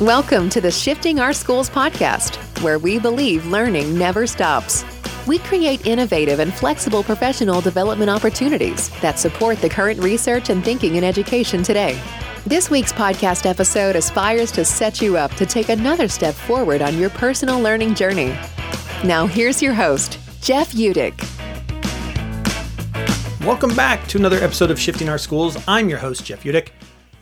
Welcome to the Shifting Our Schools podcast, where we believe learning never stops. We create innovative and flexible professional development opportunities that support the current research and thinking in education today. This week's podcast episode aspires to set you up to take another step forward on your personal learning journey. Now, here's your host, Jeff Utecht. Welcome back to another episode of Shifting Our Schools. I'm your host, Jeff Utecht.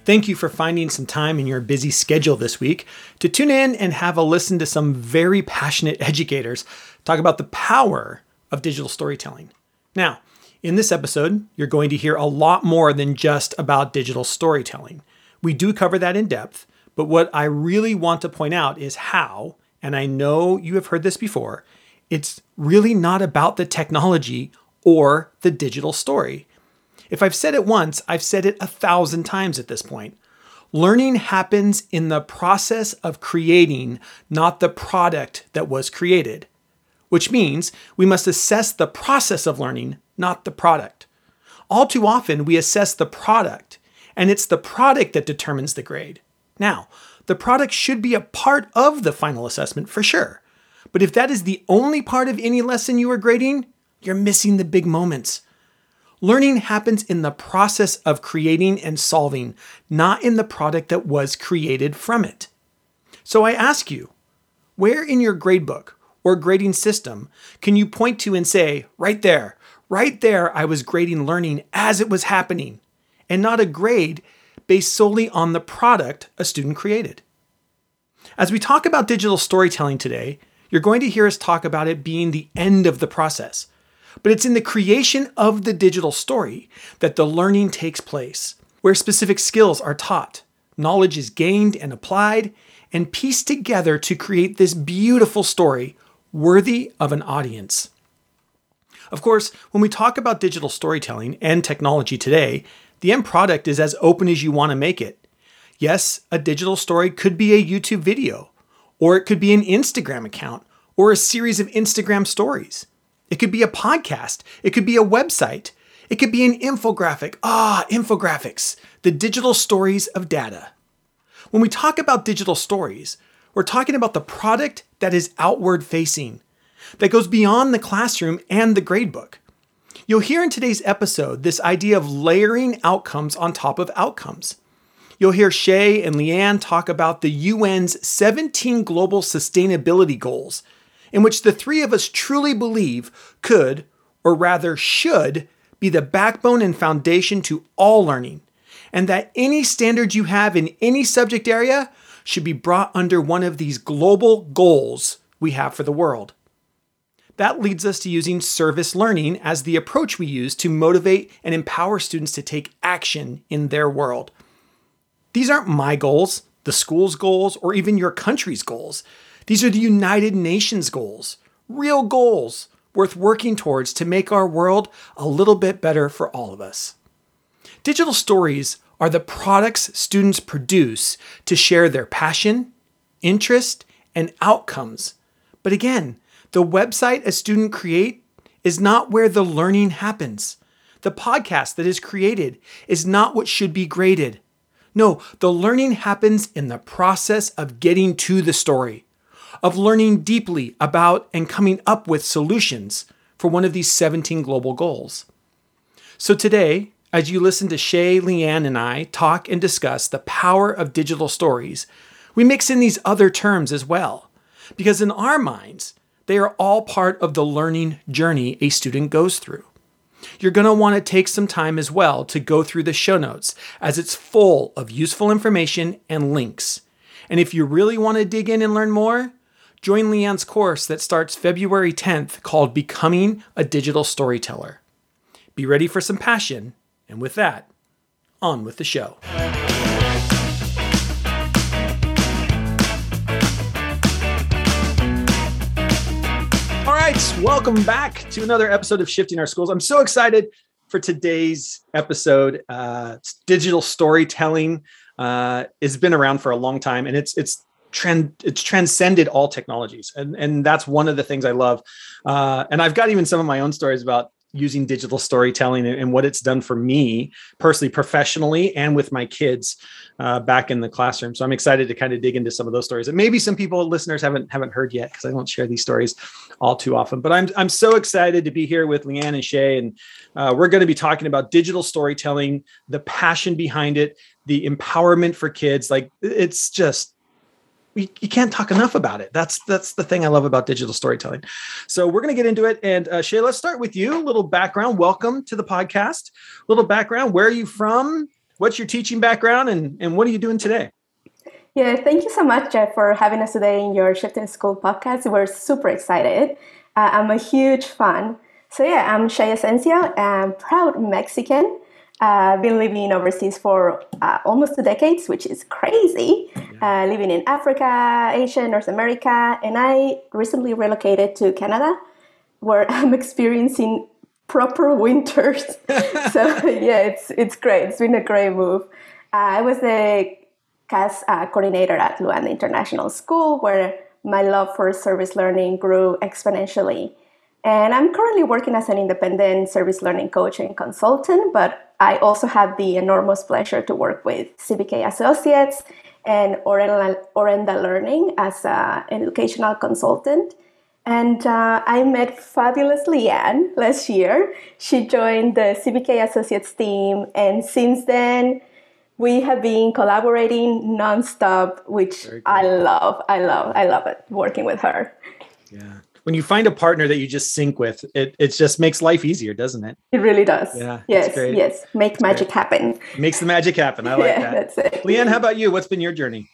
Thank you for finding some time in your busy schedule this week to tune in and have a listen to some very passionate educators talk about the power of digital storytelling. Now, in this episode, you're going to hear a lot more than just about digital storytelling. We do cover that in depth, but what I really want to point out is how, and I know you have heard this before, it's really not about the technology or the digital story. If I've said it once, I've said it a thousand times at this point. Learning happens in the process of creating, not the product that was created, which means we must assess the process of learning, not the product. All too often, we assess the product, and it's the product that determines the grade. Now, the product should be a part of the final assessment for sure. But if that is the only part of any lesson you are grading, you're missing the big moments. Learning happens in the process of creating and solving, not in the product that was created from it. So I ask you, where in your gradebook or grading system can you point to and say, right there, right there, I was grading learning as it was happening, and not a grade based solely on the product a student created? As we talk about digital storytelling today, you're going to hear us talk about it being the end of the process but it's in the creation of the digital story that the learning takes place, where specific skills are taught, knowledge is gained and applied, and pieced together to create this beautiful story worthy of an audience. Of course, when we talk about digital storytelling and technology today, the end product is as open as you want to make it. Yes, a digital story could be a YouTube video, or it could be an Instagram account, or a series of Instagram stories. It could be a podcast. It could be a website. It could be an infographic. Ah, infographics, the digital stories of data. When we talk about digital stories, we're talking about the product that is outward facing, that goes beyond the classroom and the gradebook. You'll hear in today's episode this idea of layering outcomes on top of outcomes. You'll hear Shay and Leanne talk about the UN's 17 global sustainability goals in which the three of us truly believe could, or rather should, be the backbone and foundation to all learning, and that any standards you have in any subject area should be brought under one of these global goals we have for the world. That leads us to using service learning as the approach we use to motivate and empower students to take action in their world. These aren't my goals, the school's goals, or even your country's goals. These are the United Nations goals, real goals worth working towards to make our world a little bit better for all of us. Digital stories are the products students produce to share their passion, interest, and outcomes. But again, the website a student create is not where the learning happens. The podcast that is created is not what should be graded. No, the learning happens in the process of getting to the story of learning deeply about and coming up with solutions for one of these 17 global goals. So today, as you listen to Shay, Leanne, and I talk and discuss the power of digital stories, we mix in these other terms as well, because in our minds, they are all part of the learning journey a student goes through. You're going to want to take some time as well to go through the show notes, as it's full of useful information and links. And if you really want to dig in and learn more, Join Leanne's course that starts February 10th called Becoming a Digital Storyteller. Be ready for some passion, and with that, on with the show. All right, welcome back to another episode of Shifting Our Schools. I'm so excited for today's episode. Uh, digital storytelling uh, has been around for a long time, and it's it's trend it's transcended all technologies and and that's one of the things i love uh, and i've got even some of my own stories about using digital storytelling and, what it's done for me personally, professionally, and with my kids uh, back in the classroom. So I'm excited to kind of dig into some of those stories. And maybe some people, listeners, haven't haven't heard yet because I don't share these stories all too often. But I'm I'm so excited to be here with Leanne and Shay, and uh, we're going to be talking about digital storytelling, the passion behind it, the empowerment for kids. Like it's just you, you can't talk enough about it. That's that's the thing I love about digital storytelling. So we're going to get into it. And uh, Shay, let's start with you. A little background. Welcome to the podcast. A little background. Where are you from? What's your teaching background, and and what are you doing today? Yeah, thank you so much, Jeff, for having us today in your Shifting School podcast. We're super excited. Uh, I'm a huge fan. So yeah, I'm Shay Asencio. I'm proud Mexican. I've uh, been living overseas for uh, almost two decades, which is crazy. Uh, living in Africa, Asia, North America, and I recently relocated to Canada, where I'm experiencing proper winters. so yeah, it's it's great. It's been a great move. Uh, I was the CAS uh, coordinator at Luanda International School, where my love for service learning grew exponentially. And I'm currently working as an independent service learning coach and consultant, but I also have the enormous pleasure to work with CBK Associates and Orenda, Orenda Learning as a, an educational consultant. And uh, I met fabulous Leanne last year. She joined the CBK Associates team, and since then, we have been collaborating nonstop, which I love. I love. I love it working with her. Yeah when you find a partner that you just sync with, it it just makes life easier, doesn't it? It really does. Yeah. Yes. Yes. Make it's magic great. happen. Makes the magic happen. I like yeah, that. That's it. Leanne, how about you? What's been your journey?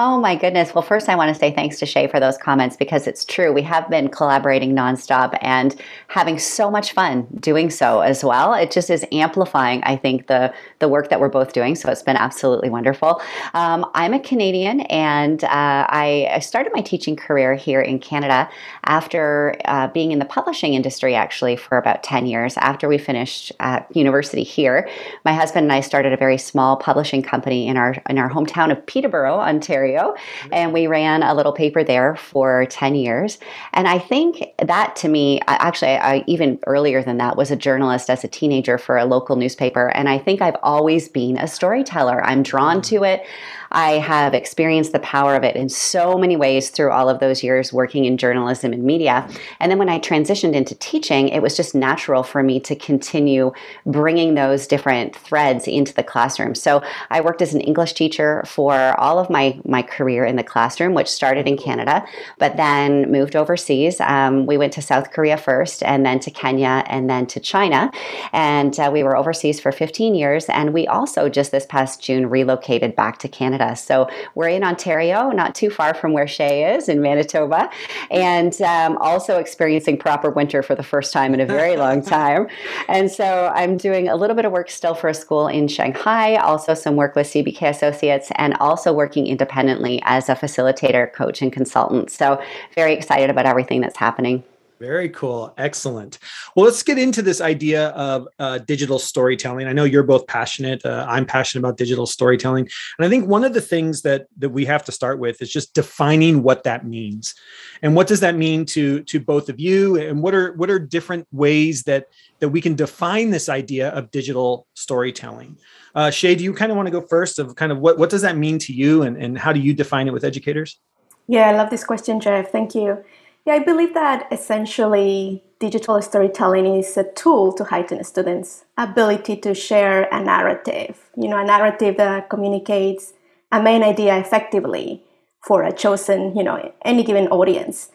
Oh my goodness. Well, first I want to say thanks to Shay for those comments because it's true. We have been collaborating nonstop and having so much fun doing so as well. It just is amplifying, I think, the the work that we're both doing. So it's been absolutely wonderful. Um, I'm a Canadian and uh, I, I, started my teaching career here in Canada after uh, being in the publishing industry actually for about 10 years. After we finished at university here, my husband and I started a very small publishing company in our in our hometown of Peterborough, Ontario Ontario, and we ran a little paper there for 10 years. And I think that to me, actually, I, even earlier than that, was a journalist as a teenager for a local newspaper. And I think I've always been a storyteller. I'm drawn mm-hmm. to it. I have experienced the power of it in so many ways through all of those years working in journalism and media. And then when I transitioned into teaching, it was just natural for me to continue bringing those different threads into the classroom. So I worked as an English teacher for all of my, my career in the classroom, which started in Canada, but then moved overseas. Um, we went to South Korea first, and then to Kenya, and then to China. And uh, we were overseas for 15 years. And we also just this past June relocated back to Canada Canada. So we're in Ontario, not too far from where Shay is in Manitoba, and um, also experiencing proper winter for the first time in a very long time. And so I'm doing a little bit of work still for a school in Shanghai, also some work with CBK Associates, and also working independently as a facilitator, coach, and consultant. So very excited about everything that's happening. Very cool. Excellent. Well, let's get into this idea of uh, digital storytelling. I know you're both passionate. Uh, I'm passionate about digital storytelling. And I think one of the things that, that we have to start with is just defining what that means. And what does that mean to, to both of you? And what are, what are different ways that, that we can define this idea of digital storytelling? Uh, Shay, do you kind of want to go first of kind of what, what does that mean to you and, and how do you define it with educators? Yeah, I love this question, Jeff. Thank you. Yeah, I believe that essentially digital storytelling is a tool to heighten students' ability to share a narrative, you know, a narrative that communicates a main idea effectively for a chosen, you know, any given audience.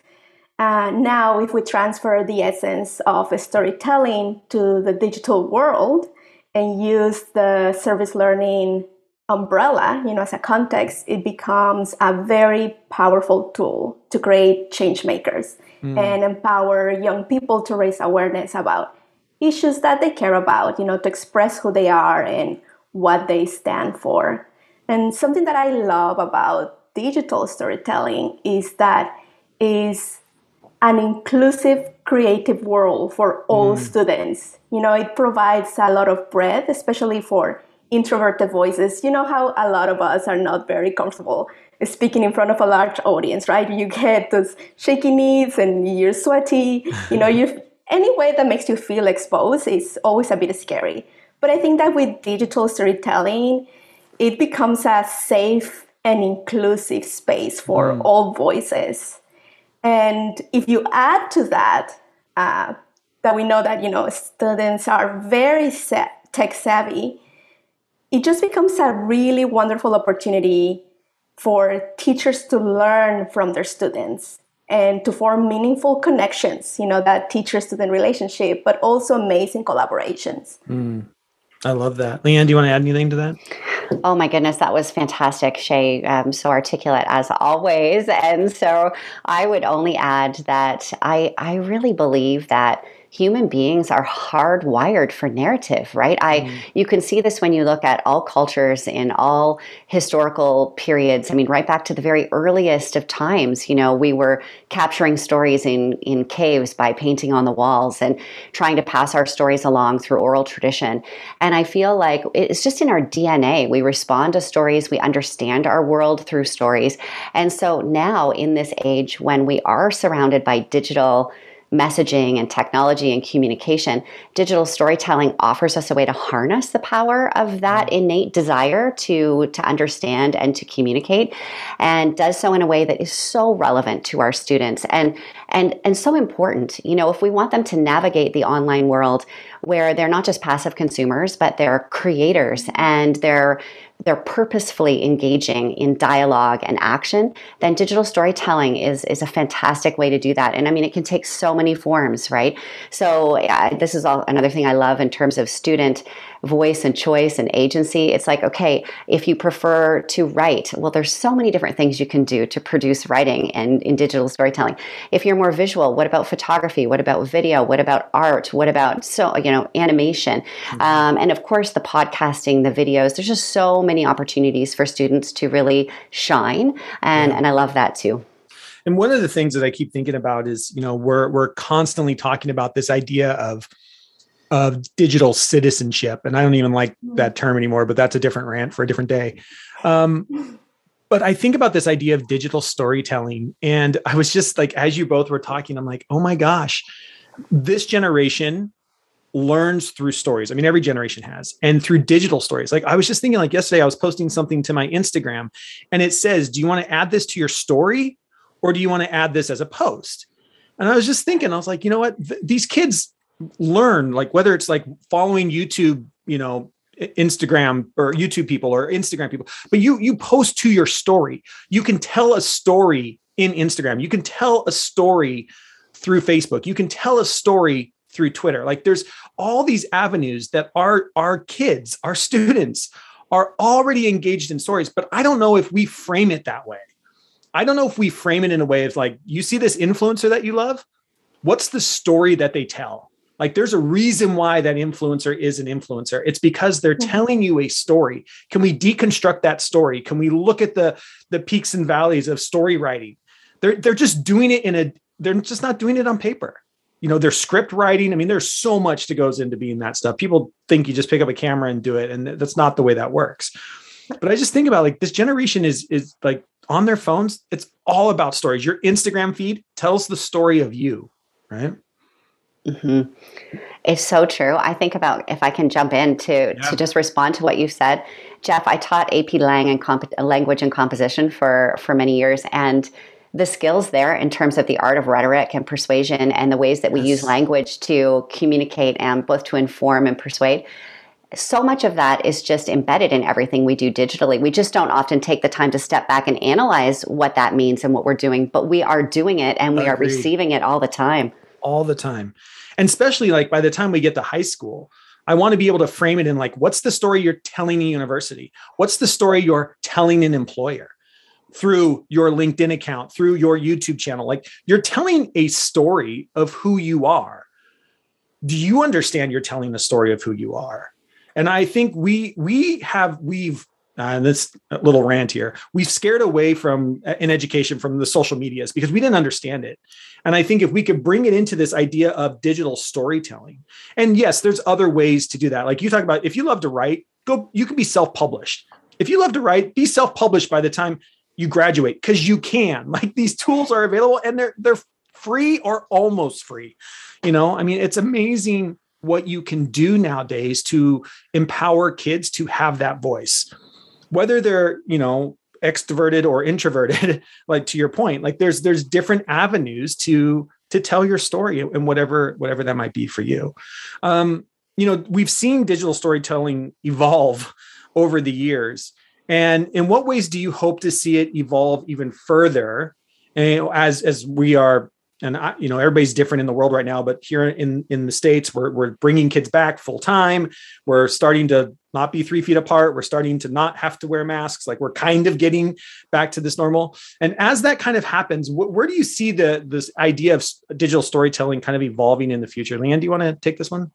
Uh, now, if we transfer the essence of storytelling to the digital world and use the service learning umbrella, you know, as a context, it becomes a very powerful tool to create change makers mm. and empower young people to raise awareness about issues that they care about, you know, to express who they are and what they stand for. And something that I love about digital storytelling is that is an inclusive creative world for all mm. students. You know, it provides a lot of breadth, especially for introverted voices. You know how a lot of us are not very comfortable speaking in front of a large audience, right? You get those shaky knees and you're sweaty. You know, you any way that makes you feel exposed is always a bit scary. But I think that with digital storytelling, it becomes a safe and inclusive space for mm. all voices. And if you add to that, uh, that we know that you know students are very tech savvy, it just becomes a really wonderful opportunity for teachers to learn from their students and to form meaningful connections, you know, that teacher student relationship, but also amazing collaborations. Mm. I love that. Leanne, do you want to add anything to that? Oh my goodness, that was fantastic, Shay. Um, so articulate as always. And so I would only add that I, I really believe that human beings are hardwired for narrative, right? I mm. you can see this when you look at all cultures in all historical periods. I mean, right back to the very earliest of times, you know, we were capturing stories in in caves by painting on the walls and trying to pass our stories along through oral tradition. And I feel like it's just in our DNA. We respond to stories, we understand our world through stories. And so now in this age when we are surrounded by digital messaging and technology and communication, digital storytelling offers us a way to harness the power of that mm-hmm. innate desire to, to understand and to communicate, and does so in a way that is so relevant to our students and and and so important. You know, if we want them to navigate the online world where they're not just passive consumers, but they're creators and they're they're purposefully engaging in dialogue and action, then digital storytelling is is a fantastic way to do that. And I mean, it can take so many forms, right? So yeah, this is all another thing I love in terms of student voice and choice and agency. It's like, okay, if you prefer to write, well, there's so many different things you can do to produce writing and in digital storytelling. If you're more visual, what about photography? What about video? What about art? What about so you know animation? Mm-hmm. Um, and of course, the podcasting, the videos. There's just so many opportunities for students to really shine, and yeah. and I love that too. And one of the things that I keep thinking about is, you know, we're we're constantly talking about this idea of of digital citizenship. And I don't even like hmm. that term anymore, but that's a different rant for a different day. Um, but I think about this idea of digital storytelling. And I was just like, as you both were talking, I'm like, oh my gosh, this generation learns through stories. I mean, every generation has, and through digital stories. Like I was just thinking, like yesterday, I was posting something to my Instagram and it says, Do you want to add this to your story or do you want to add this as a post? And I was just thinking, I was like, you know what? Th- these kids learn like whether it's like following youtube you know instagram or youtube people or instagram people but you you post to your story. You can tell a story in instagram. You can tell a story through facebook. You can tell a story through twitter. Like there's all these avenues that our our kids our students are already engaged in stories but i don't know if we frame it that way. I don't know if we frame it in a way of like you see this influencer that you love? What's the story that they tell like there's a reason why that influencer is an influencer. It's because they're mm-hmm. telling you a story. Can we deconstruct that story? Can we look at the the peaks and valleys of story writing? They're they're just doing it in a they're just not doing it on paper. You know, they're script writing. I mean, there's so much that goes into being that stuff. People think you just pick up a camera and do it, and that's not the way that works. But I just think about like this generation is is like on their phones. It's all about stories. Your Instagram feed tells the story of you, right? Mm-hmm. It's so true. I think about if I can jump in to yeah. to just respond to what you said, Jeff. I taught AP Lang and comp- language and composition for for many years, and the skills there in terms of the art of rhetoric and persuasion and the ways that we yes. use language to communicate and both to inform and persuade so much of that is just embedded in everything we do digitally. We just don't often take the time to step back and analyze what that means and what we're doing, but we are doing it and we are receiving it all the time all the time. And especially like by the time we get to high school, I want to be able to frame it in like, what's the story you're telling a university? What's the story you're telling an employer through your LinkedIn account, through your YouTube channel? Like you're telling a story of who you are. Do you understand you're telling the story of who you are? And I think we we have we've uh, this little rant here we've scared away from uh, in education from the social medias because we didn't understand it and i think if we could bring it into this idea of digital storytelling and yes there's other ways to do that. Like you talk about if you love to write go you can be self-published. If you love to write be self-published by the time you graduate because you can. Like these tools are available and they're they're free or almost free. You know, I mean, it's amazing what you can do nowadays to empower kids to have that voice. Whether they're you know extroverted or introverted like to your point like there's there's different avenues to to tell your story and whatever whatever that might be for you. Um you know we've seen digital storytelling evolve over the years. And in what ways do you hope to see it evolve even further and as as we are and I, you know everybody's different in the world right now but here in in the states we're, we're bringing kids back full time. We're starting to not be three feet apart. We're starting to not have to wear masks. Like we're kind of getting back to this normal. And as that kind of happens wh- where do you see the this idea of digital storytelling kind of evolving in the future? Leanne do you want to take this one?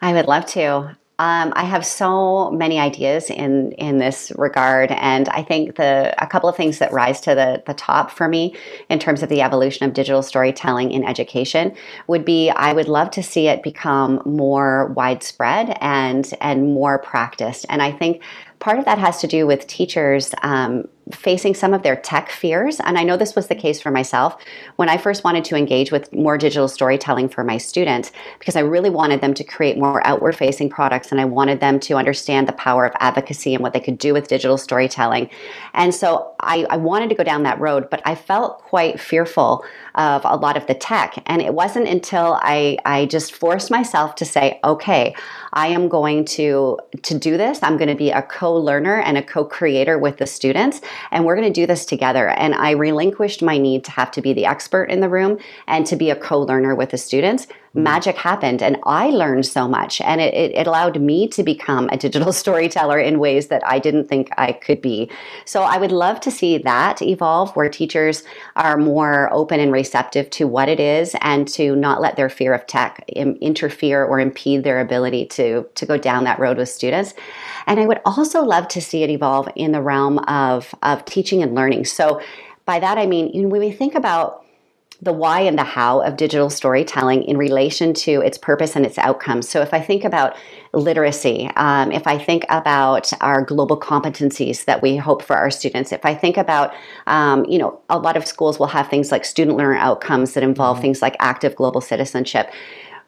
I would love to. Um, I have so many ideas in in this regard, and I think the a couple of things that rise to the the top for me in terms of the evolution of digital storytelling in education would be I would love to see it become more widespread and and more practiced, and I think part of that has to do with teachers um, facing some of their tech fears. And I know this was the case for myself when I first wanted to engage with more digital storytelling for my students, because I really wanted them to create more outward facing products and I wanted them to understand the power of advocacy and what they could do with digital storytelling. And so I, I wanted to go down that road, but I felt quite fearful of a lot of the tech. And it wasn't until I, I just forced myself to say, okay, I am going to, to do this. I'm going to be a co-learner and a co-creator with the students, and we're going to do this together. And I relinquished my need to have to be the expert in the room and to be a co-learner with the students. Mm-hmm. magic happened and I learned so much. And it, it, allowed me to become a digital storyteller in ways that I didn't think I could be. So I would love to see that evolve where teachers are more open and receptive to what it is and to not let their fear of tech interfere or impede their ability to, to go down that road with students. And I would also love to see it evolve in the realm of, of teaching and learning. So by that I mean, when we think about the why and the how of digital storytelling in relation to its purpose and its outcomes. So, if I think about literacy, um, if I think about our global competencies that we hope for our students, if I think about, um, you know, a lot of schools will have things like student learner outcomes that involve mm-hmm. things like active global citizenship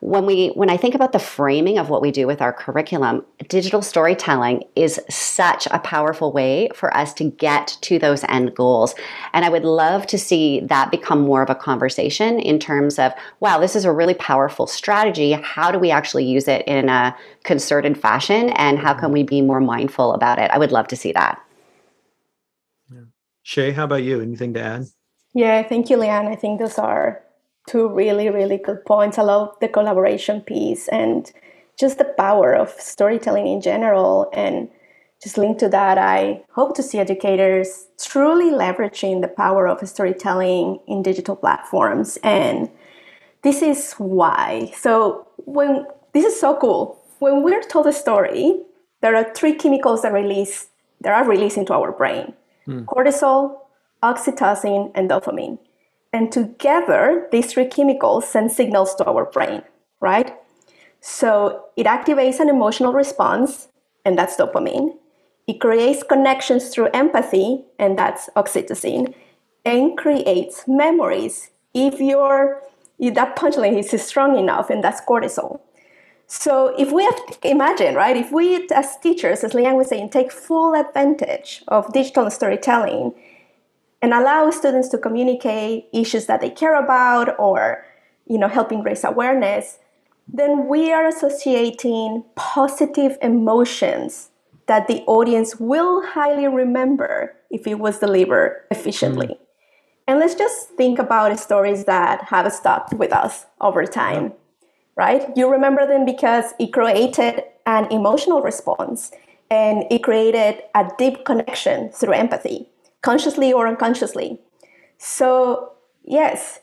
when we when i think about the framing of what we do with our curriculum digital storytelling is such a powerful way for us to get to those end goals. And i would love to see that become more of a conversation in terms of wow this is a really powerful strategy. How do we actually use it in a concerted fashion? And how can we be more mindful about it? I would love to see that. Yeah. shay how about you? Anything to add? Yeah thank you leanne. I think those are two really, really good points. I love the collaboration piece and just the power of storytelling in general. And just linked to that, I hope to see educators truly leveraging the power of storytelling in digital platforms. And this is why. So when this is so cool. When we're told a story, there are three chemicals that release that are released into our brain: hmm. cortisol, oxytocin, and dopamine. And together, these three chemicals send signals to our brain, right? So it activates an emotional response, and that's dopamine. It creates connections through empathy, and that's oxytocin, and creates memories if your if that punchline is strong enough, and that's cortisol. So if we have imagine, right, if we as teachers, as Leanne was saying, take full advantage of digital storytelling and allow students to communicate issues that they care about or you know helping raise awareness then we are associating positive emotions that the audience will highly remember if it was delivered efficiently. Mm. and let's just think about stories that have stuck with us over time right? You remember them because it created an emotional response and it created a deep connection through empathy consciously or unconsciously. So, yes,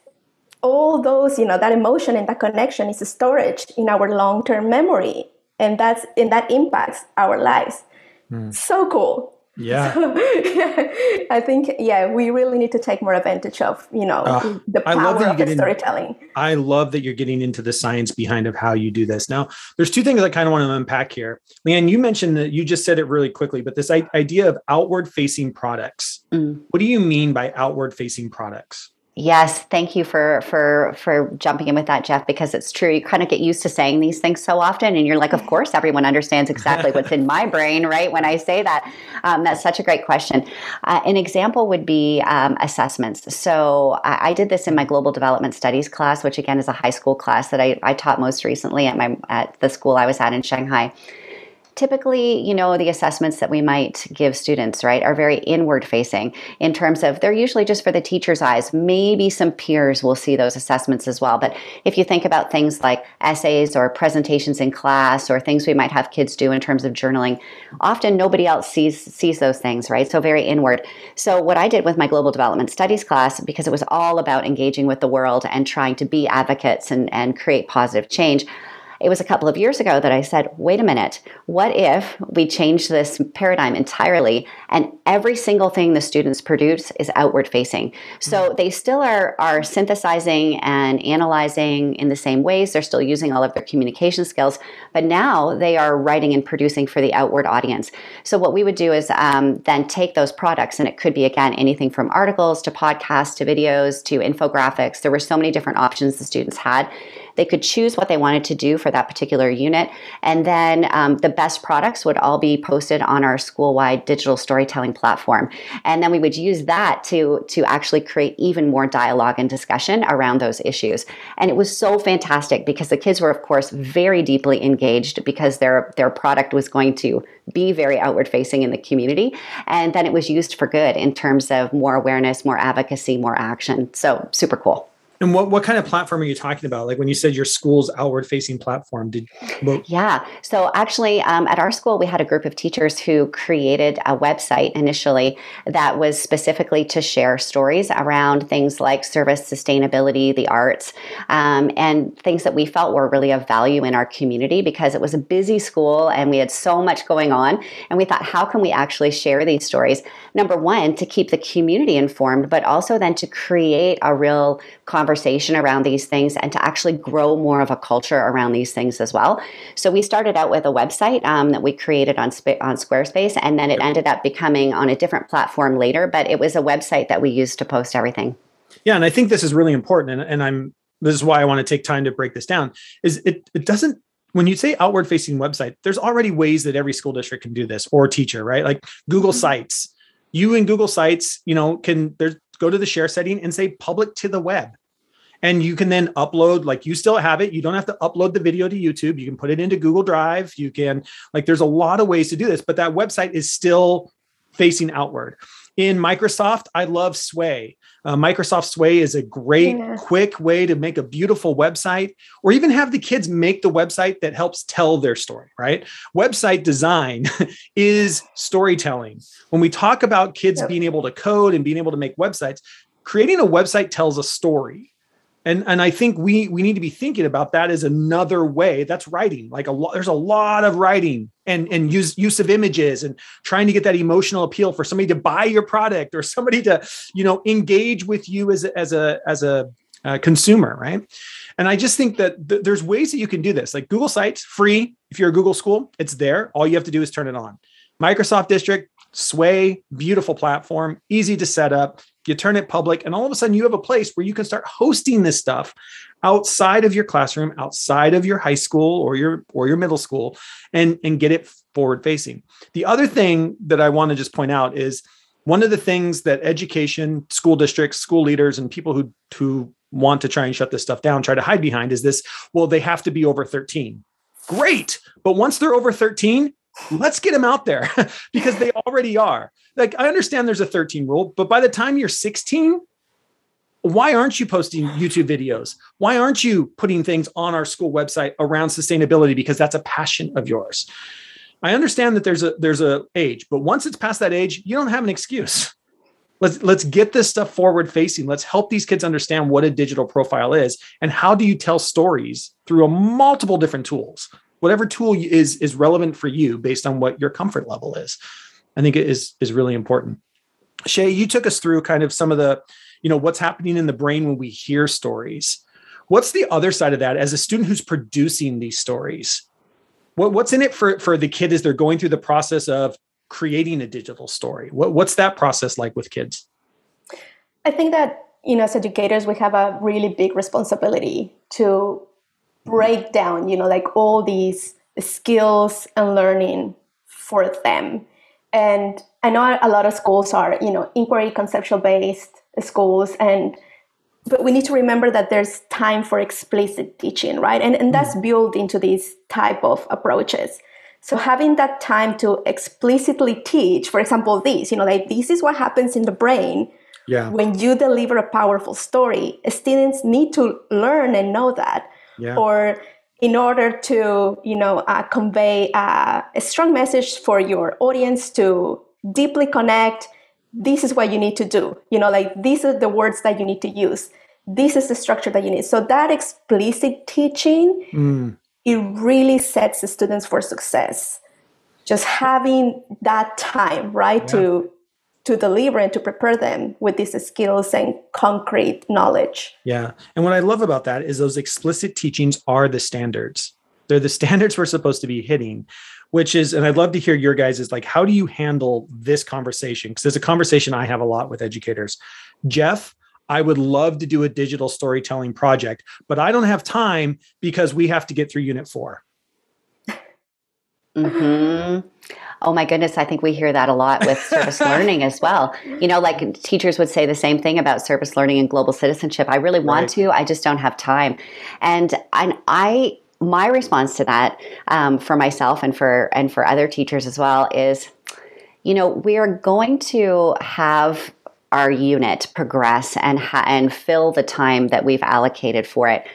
all those, you know, that emotion and that connection is storage in our long-term memory. And that's and that impacts our lives. Mm. So cool. Yeah. So, I think yeah, we really need to take more advantage of you know uh, the power of the storytelling. In, I love that you're getting into the science behind of how you do this. Now, there's two things I kind of want to unpack here. Leanne, you mentioned that you just said it really quickly, but this idea of outward facing products. Mm. What do you mean by outward facing products? Yes, thank you for for for jumping in with that, Jeff. Because it's true. You kind of get used to saying these things so often, and you're like, of course, everyone understands exactly what's in my brain, right? When I say that, um, that's such a great question. Uh, an example would be um, assessments. So I, I, did this in my global development studies class, which again is a high school class that I, I taught most recently at my at the school I was at in Shanghai typically, you know, the assessments that we might give students, right, are very inward facing in terms of they're usually just for the teacher's eyes. Maybe some peers will see those assessments as well. But if you think about things like essays or presentations in class or things we might have kids do in terms of journaling, often nobody else sees sees those things, right? So very inward. So what I did with my global development studies class, because it was all about engaging with the world and trying to be advocates and, and create positive change, it was a couple of years ago that I said, wait a minute, what if we change this paradigm entirely and every single thing the students produce is outward facing? So mm-hmm. they still are, are synthesizing and analyzing in the same ways. They're still using all of their communication skills, but now they are writing and producing for the outward audience. So what we would do is um, then take those products, and it could be, again, anything from articles to podcasts to videos to infographics. There were so many different options the students had they could choose what they wanted to do for that particular unit. And then um, the best products would all be posted on our school wide digital storytelling platform. And then we would use that to, to actually create even more dialogue and discussion around those issues. And it was so fantastic because the kids were, of course, very deeply engaged because their, their product was going to be very outward facing in the community. And then it was used for good in terms of more awareness, more advocacy, more action. So super cool. And what, what kind of platform are you talking about? Like when you said your school's outward facing platform, did yeah. So actually, um, at our school, we had a group of teachers who created a website initially that was specifically to share stories around things like service, sustainability, the arts, um, and things that we felt were really of value in our community because it was a busy school and we had so much going on. And we thought, how can we actually share these stories? Number one, to keep the community informed, but also then to create a real conversation around these things and to actually grow more of a culture around these things as well. So we started out with a website um, that we created on on Squarespace, and then it ended up becoming on a different platform later. But it was a website that we used to post everything. Yeah, and I think this is really important, and, and I'm this is why I want to take time to break this down. Is it it doesn't when you say outward facing website, there's already ways that every school district can do this or teacher, right? Like Google mm-hmm. Sites. You in Google Sites, you know, can there's go to the share setting and say public to the web and you can then upload like you still have it. You don't have to upload the video to youtube. You can put it into google drive. You can like there's a lot of ways to do this but that website is still facing outward. In microsoft i love sway. Uh, microsoft sway is a great yeah. quick way to make a beautiful website or even have the kids make the website that helps tell their story right? Website design is storytelling. When we talk about kids being able to code and being able to make websites creating a website tells a story and and i think we we need to be thinking about that as another way. That's writing like a lot there's a lot of writing and and use use of images and trying to get that emotional appeal for somebody to buy your product or somebody to you know engage with you as a, as a as a uh, consumer right? And i just think that th- there's ways that you can do this. Like google sites free. If you're a google school it's there. All you have to do is turn it on. Microsoft district sway beautiful platform easy to set up you turn it public, and all of a sudden you have a place where you can start hosting this stuff outside of your classroom, outside of your high school or your or your middle school, and and get it forward facing. The other thing that I want to just point out is one of the things that education, school districts, school leaders, and people who who want to try and shut this stuff down try to hide behind is this well they have to be over 13 great but once they're over 13 let's get them out there because they already are. Like I understand there's a 13 rule, but by the time you're 16, why aren't you posting YouTube videos? Why aren't you putting things on our school website around sustainability because that's a passion of yours? I understand that there's a there's a age, but once it's past that age, you don't have an excuse. Let's let's get this stuff forward facing. Let's help these kids understand what a digital profile is and how do you tell stories through a multiple different tools whatever tool is is relevant for you based on what your comfort level is. I think it is is really important. Shay you took us through kind of some of the you know what's happening in the brain when we hear stories. What's the other side of that as a student who's producing these stories? What, what's in it for for the kid as they're going through the process of creating a digital story? What, what's that process like with kids? I think that you know, as educators, we have a really big responsibility to break down, you know, like all these skills and learning for them. And I know a lot of schools are, you know, inquiry conceptual based schools and but we need to remember that there's time for explicit teaching, right? And and that's mm. built into these type of approaches. So having that time to explicitly teach, for example, this, you know, like this is what happens in the brain yeah. when you deliver a powerful story. Students need to learn and know that. Yeah. Or in order to, you know, uh, convey uh, a strong message for your audience to deeply connect, this is what you need to do. You know, like these are the words that you need to use. This is the structure that you need. So that explicit teaching mm it really sets the students for success. Just having that time, right, yeah. to to deliver and to prepare them with these skills and concrete knowledge. Yeah. And what I love about that is those explicit teachings are the standards. They're the standards we're supposed to be hitting, which is, and I'd love to hear your guys is like, how do you handle this conversation? Because there's a conversation I have a lot with educators. Jeff, I would love to do a digital storytelling project, but I don't have time because we have to get through unit 4 hmm Oh my goodness, I think we hear that a lot with service learning as well. You know, like teachers would say the same thing about service learning and global citizenship. I really want right. to, I just don't have time. And and I my response to that um, for myself and for and for other teachers as well is you know we are going to have our unit progress and ha- and fill the time that we've allocated for it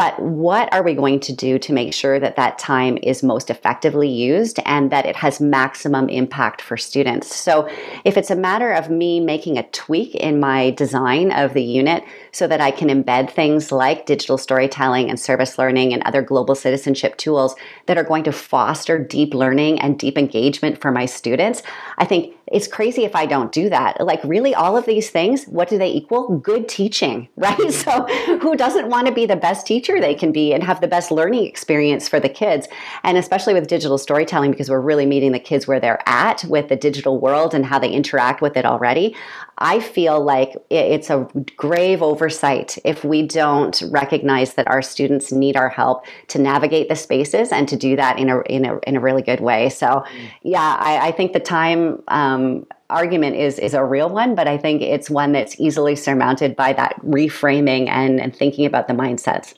but what are we going to do to make sure that that time is most effectively used and that it has maximum impact for students? So, if it's a matter of me making a tweak in my design of the unit so that I can embed things like digital storytelling and service learning and other global citizenship tools that are going to foster deep learning and deep engagement for my students, I think it's crazy if I don't do that. Like, really, all of these things, what do they equal? Good teaching, right? So, who doesn't want to be the best teacher they can be and have the best learning experience for the kids? And especially with digital storytelling, because we're really meeting the kids where they're at with the digital world and how they interact with it already. I feel like it's a grave oversight if we don't recognize that our students need our help to navigate the spaces and to do that in a in a, in a really good way. So, yeah, I, I think the time. Um, argument is is a real one, but I think it's one that's easily surmounted by that reframing and, and thinking about the mindsets.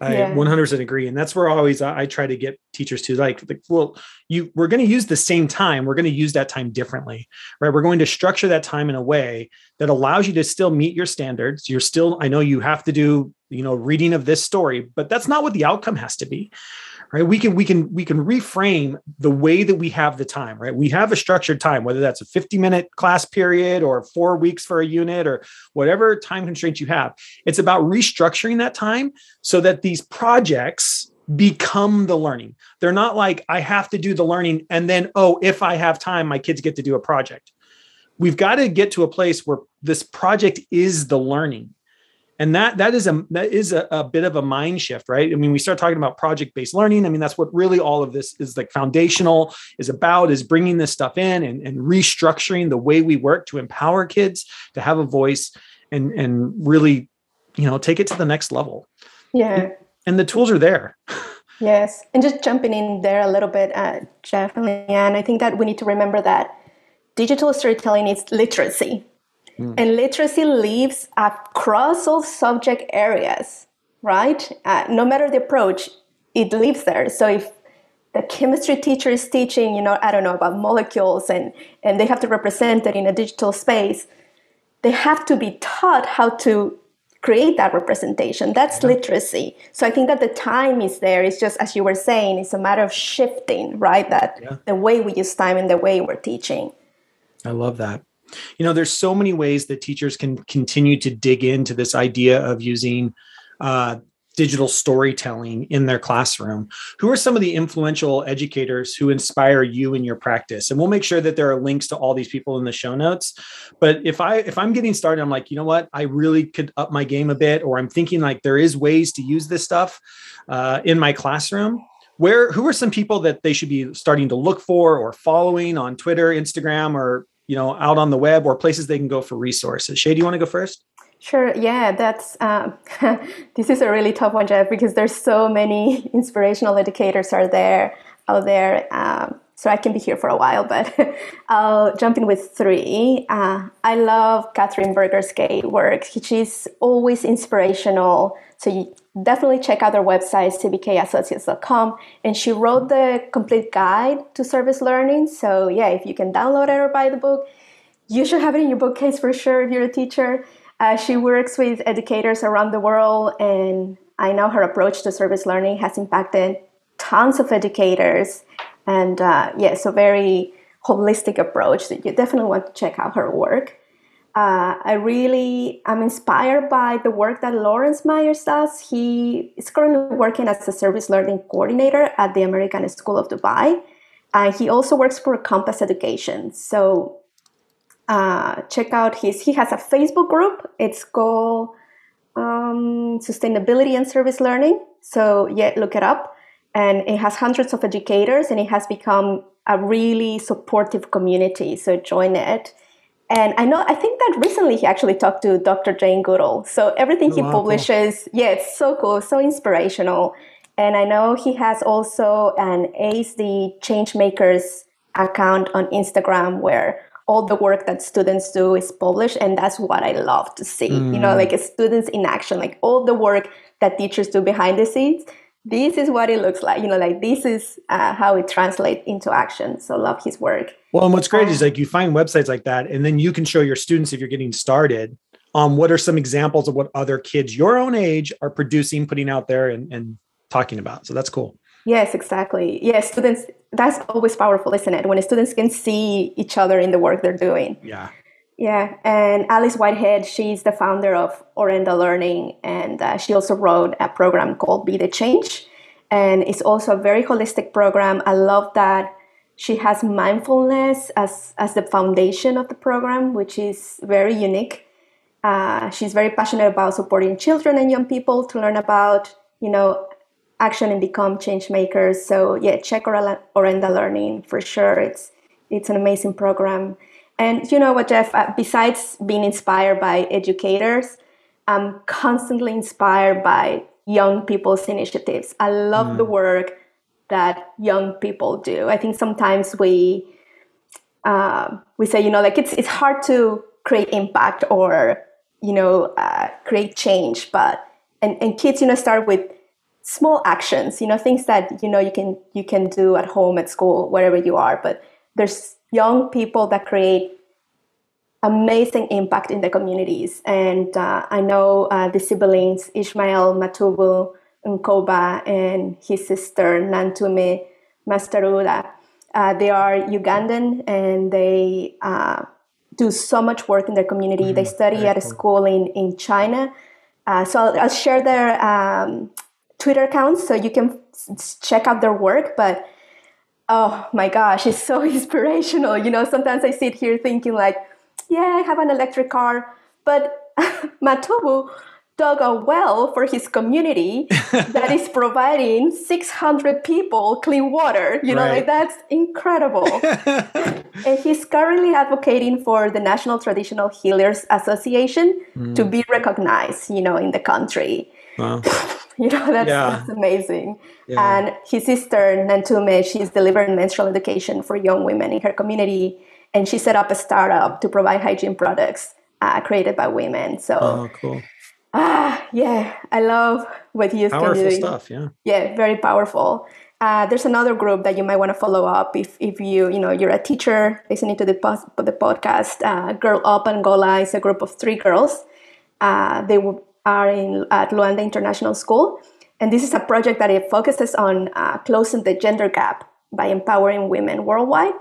I yeah. 100% agree, and that's where always I, I try to get teachers to like, like well, you we're going to use the same time. We're going to use that time differently, right? We're going to structure that time in a way that allows you to still meet your standards. You're still, I know you have to do, you know, reading of this story, but that's not what the outcome has to be, right? We can we can we can reframe the way that we have the time right? We have a structured time whether that's a 50 minute class period or four weeks for a unit or whatever time constraints you have. It's about restructuring that time so that these projects become the learning. They're not like i have to do the learning and then oh if i have time my kids get to do a project. We've got to get to a place where this project is the learning and that that is a that is a, a, bit of a mind shift right? I mean we start talking about project based learning. I mean that's what really all of this is like foundational is about is bringing this stuff in and, and restructuring the way we work to empower kids to have a voice and and really you know take it to the next level. Yeah. And, and the tools are there. Yes. And just jumping in there a little bit uh, jeff and leanne i think that we need to remember that digital storytelling is literacy Mm. And literacy lives across all subject areas, right? Uh, no matter the approach, it lives there. So if the chemistry teacher is teaching, you know, I don't know, about molecules and, and they have to represent it in a digital space, they have to be taught how to create that representation. That's yeah. literacy. So I think that the time is there. It's just, as you were saying, it's a matter of shifting, right? That yeah. the way we use time and the way we're teaching. I love that you know there's so many ways that teachers can continue to dig into this idea of using uh, digital storytelling in their classroom. Who are some of the influential educators who inspire you in your practice? And we'll make sure that there are links to all these people in the show notes. But if i if i'm getting started i'm like you know what? I really could up my game a bit or i'm thinking like there is ways to use this stuff uh, in my classroom. Where who are some people that they should be starting to look for or following on twitter instagram or you know, out on the web or places they can go for resources. Shay, do you want to go first? Sure. Yeah, that's uh, this is a really tough one, Jeff, because there's so many inspirational educators are there out there. Um, so I can be here for a while, but I'll jump in with three. Uh, I love Katherine Berger's Kaye work. She's always inspirational. So you definitely check out their website, cbkassociates.com. And she wrote the complete guide to service learning. So yeah, if you can download it or buy the book, you should have it in your bookcase for sure if you're a teacher. Uh, she works with educators around the world, and I know her approach to service learning has impacted tons of educators. And uh, yeah, so very holistic approach that you definitely want to check out her work. Uh, I really am inspired by the work that Lawrence Myers does. He is currently working as a service learning coordinator at the American School of Dubai. Uh, he also works for Compass Education. So uh, check out his. He has a Facebook group. It's called um, Sustainability and Service Learning. So yeah, look it up, and it has hundreds of educators, and it has become a really supportive community. So join it. And I know, I think that recently he actually talked to Dr. Jane Goodall. So everything oh, he wow, publishes, cool. yeah, it's so cool, so inspirational. And I know he has also an Ace the Changemakers account on Instagram where all the work that students do is published and that's what i love to see mm. you know like students in action like all the work that teachers do behind the scenes this is what it looks like you know like this is uh, how it translates into action so love his work well and what's great is like you find websites like that and then you can show your students if you're getting started um, what are some examples of what other kids your own age are producing putting out there and, and talking about so that's cool Yes, exactly. Yes, students, that's always powerful, isn't it? When students can see each other in the work they're doing. Yeah. Yeah. And Alice Whitehead, she's the founder of Orenda Learning, and uh, she also wrote a program called Be the Change. And it's also a very holistic program. I love that she has mindfulness as, as the foundation of the program, which is very unique. Uh, she's very passionate about supporting children and young people to learn about, you know, action and become change makers. So yeah, check Orenda Learning for sure. It's it's an amazing program. And you know what, Jeff? Uh, besides being inspired by educators, I'm constantly inspired by young people's initiatives. I love mm. the work that young people do. I think sometimes we uh, we say, you know, like it's it's hard to create impact or you know uh, create change, but and, and kids, you know, start with small actions you know things that you know you can you can do at home at school wherever you are but there's young people that create amazing impact in the communities and uh, i know uh, the siblings ishmael matubu nkoba and his sister nantume mastaruda uh, they are ugandan and they uh, do so much work in their community mm-hmm. they study at a school in, in china uh, so I'll, I'll, share their um, Twitter accounts so you can check out their work. But oh my gosh, it's so inspirational. You know, sometimes I sit here thinking like, yeah, I have an electric car, but Matubu dug a well for his community that is providing 600 people clean water. You know, right. like that's incredible. and he's currently advocating for the National Traditional Healers Association mm. to be recognized, you know, in the country. Wow. you know, that's, yeah. that's amazing. Yeah. And his sister, Nantume, she's delivering menstrual education for young women in her community. And she set up a startup to provide hygiene products uh, created by women. So, oh, cool. Ah, yeah, I love what is powerful stuff. Yeah, yeah, very powerful. Uh, there's another group that you might want to follow up if, if you you know you're a teacher listening to the the podcast. Uh, Girl Up Angola is a group of three girls. Uh, they are in at Luanda International School, and this is a project that it focuses on uh, closing the gender gap by empowering women worldwide.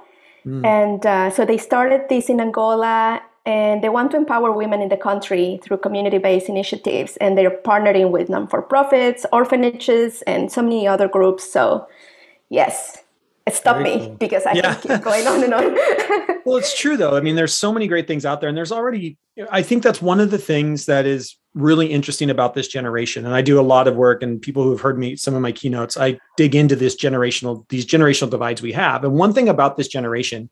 Mm. And uh, so they started this in Angola, and they want to empower women in the country through community-based initiatives. And they're partnering with non-for-profits, orphanages, and so many other groups. So, yes, stop Very me cool. because I yeah. can keep going on and on. well, it's true though. I mean, there's so many great things out there, and there's already. I think that's one of the things that is really interesting about this generation. And I do a lot of work, and people who have heard me some of my keynotes, I dig into this generational these generational divides we have. And one thing about this generation,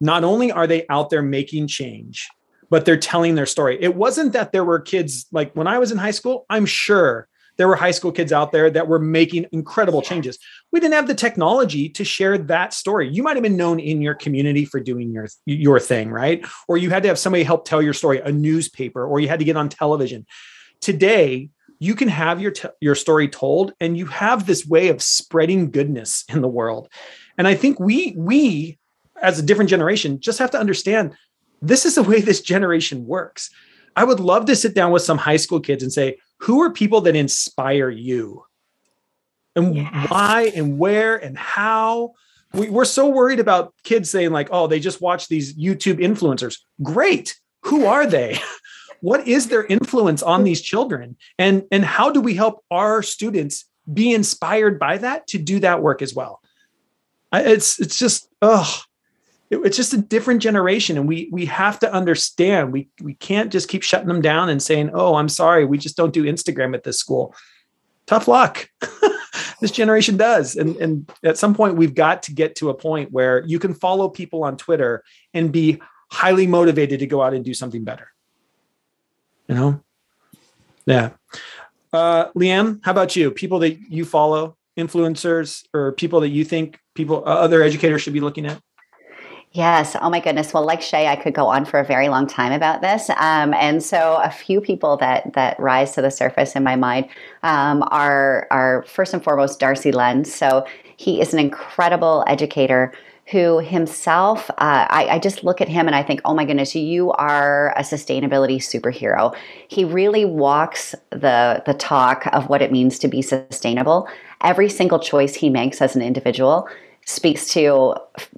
not only are they out there making change, but they're telling their story. It wasn't that there were kids like when I was in high school, I'm sure there were high school kids out there that were making incredible changes. We didn't have the technology to share that story. You might have been known in your community for doing your your thing, right? Or you had to have somebody help tell your story, a newspaper, or you had to get on television. Today, you can have your t- your story told and you have this way of spreading goodness in the world. And I think we we as a different generation just have to understand this is the way this generation works. I would love to sit down with some high school kids and say, who are people that inspire you? And yes. why and where and how? We, we're so worried about kids saying, like, oh, they just watch these YouTube influencers. Great. Who are they? what is their influence on these children? And, and how do we help our students be inspired by that to do that work as well? It's it's just oh, it, it's just a different generation and we we have to understand. We we can't just keep shutting them down and saying oh i'm sorry we just don't do instagram at this school. Tough luck. This generation does and and at some point we've got to get to a point where you can follow people on twitter and be highly motivated to go out and do something better. You know? Yeah. Uh how about you? People that you follow influencers or people that you think people uh, other educators should be looking at Yes. Oh my goodness. Well, like Shay, I could go on for a very long time about this. Um, and so, a few people that that rise to the surface in my mind um, are are first and foremost Darcy Lens. So he is an incredible educator who himself, uh, I, I, just look at him and I think, oh my goodness, you are a sustainability superhero. He really walks the the talk of what it means to be sustainable. Every single choice he makes as an individual speaks to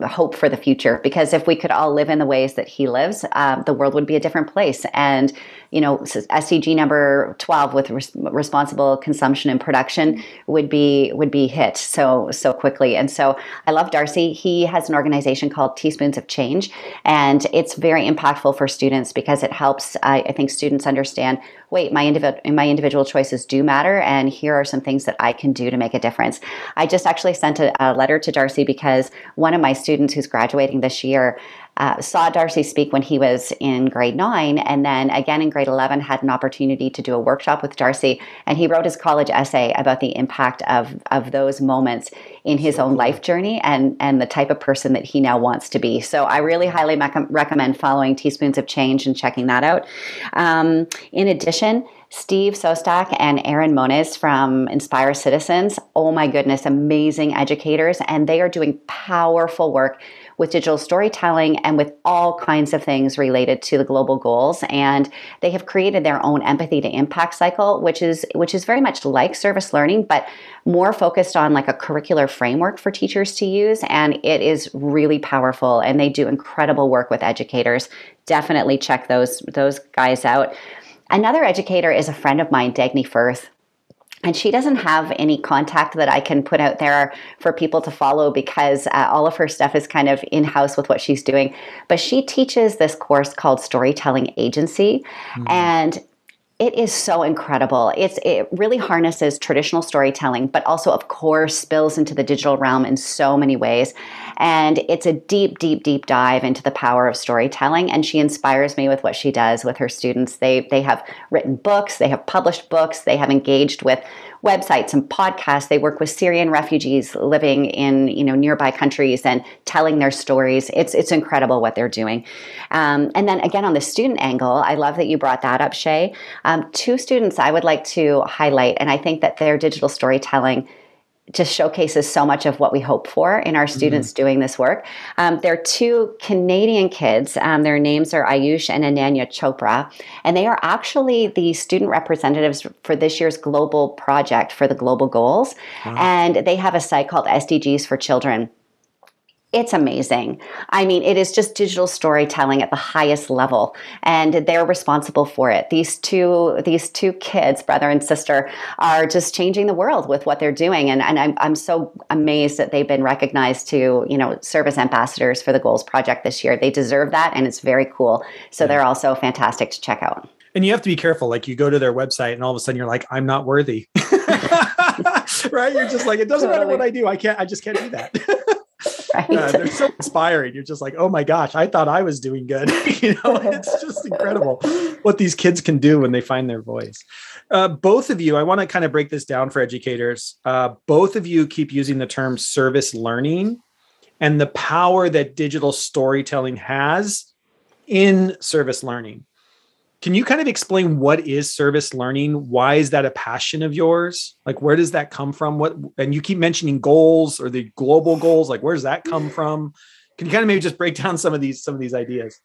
hope for the future because if we could all live in the ways that he lives um, the world would be a different place. And you know sdg number 12 with res- responsible consumption and production mm-hmm. would be would be hit so so quickly. And so i love darcy. He has an organization called teaspoons of change and it's very impactful for students because it helps i, I think students understand wait, my individual my individual choices do matter, and here are some things that I can do to make a difference. I just actually sent a, a letter to Darcy because one of my students who's graduating this year uh, saw Darcy speak when he was in grade nine, and then again in grade 11 had an opportunity to do a workshop with Darcy. And he wrote his college essay about the impact of, of those moments in his own life journey and, and the type of person that he now wants to be. So I really highly recommend following Teaspoons of Change and checking that out. Um, in addition, Steve Sostak and Aaron Moniz from Inspire Citizens. Oh my goodness, amazing educators. And they are doing powerful work with digital storytelling and with all kinds of things related to the global goals. And they have created their own empathy to impact cycle, which is which is very much like service learning, but more focused on like a curricular framework for teachers to use. And it is really powerful. And they do incredible work with educators. Definitely check those those guys out. Another educator is a friend of mine, Dagny Firth and she doesn't have any contact that I can put out there for people to follow because uh, all of her stuff is kind of in house with what she's doing. But she teaches this course called Storytelling Agency. Mm-hmm. And it is so incredible. It's it really harnesses traditional storytelling, but also, of course, spills into the digital realm in so many ways. And it's a deep, deep, deep dive into the power of storytelling. And she inspires me with what she does with her students. They they have written books, they have published books, they have engaged with websites and podcasts. They work with Syrian refugees living in you know nearby countries and telling their stories. It's it's incredible what they're doing. Um, and then again on the student angle, I love that you brought that up, Shay. Um, two students I would like to highlight, and I think that their digital storytelling just showcases so much of what we hope for in our students mm-hmm. doing this work. Um, they're two Canadian kids. Um, their names are Ayush and Ananya Chopra, and they are actually the student representatives for this year's global project for the global goals. Wow. And they have a site called SDGs for Children it's amazing. I mean, it is just digital storytelling at the highest level, and they're responsible for it. These two, these two kids, brother and sister, are just changing the world with what they're doing, and, and I'm, I'm so amazed that they've been recognized to you know service ambassadors for the Goals Project this year. They deserve that, and it's very cool. So yeah. they're also fantastic to check out. And you have to be careful. Like you go to their website, and all of a sudden you're like, I'm not worthy. right? You're just like, it doesn't totally. matter what I do. I can't. I just can't do that. right. Uh, they're so inspiring. You're just like, oh my gosh, I thought I was doing good. you know, it's just incredible what these kids can do when they find their voice. Uh, both of you, I want to kind of break this down for educators. Uh, both of you keep using the term service learning and the power that digital storytelling has in service learning. Can you kind of explain what is service learning? Why is that a passion of yours? Like where does that come from? What and you keep mentioning goals or the global goals, like where does that come from? Can you kind of maybe just break down some of these some of these ideas?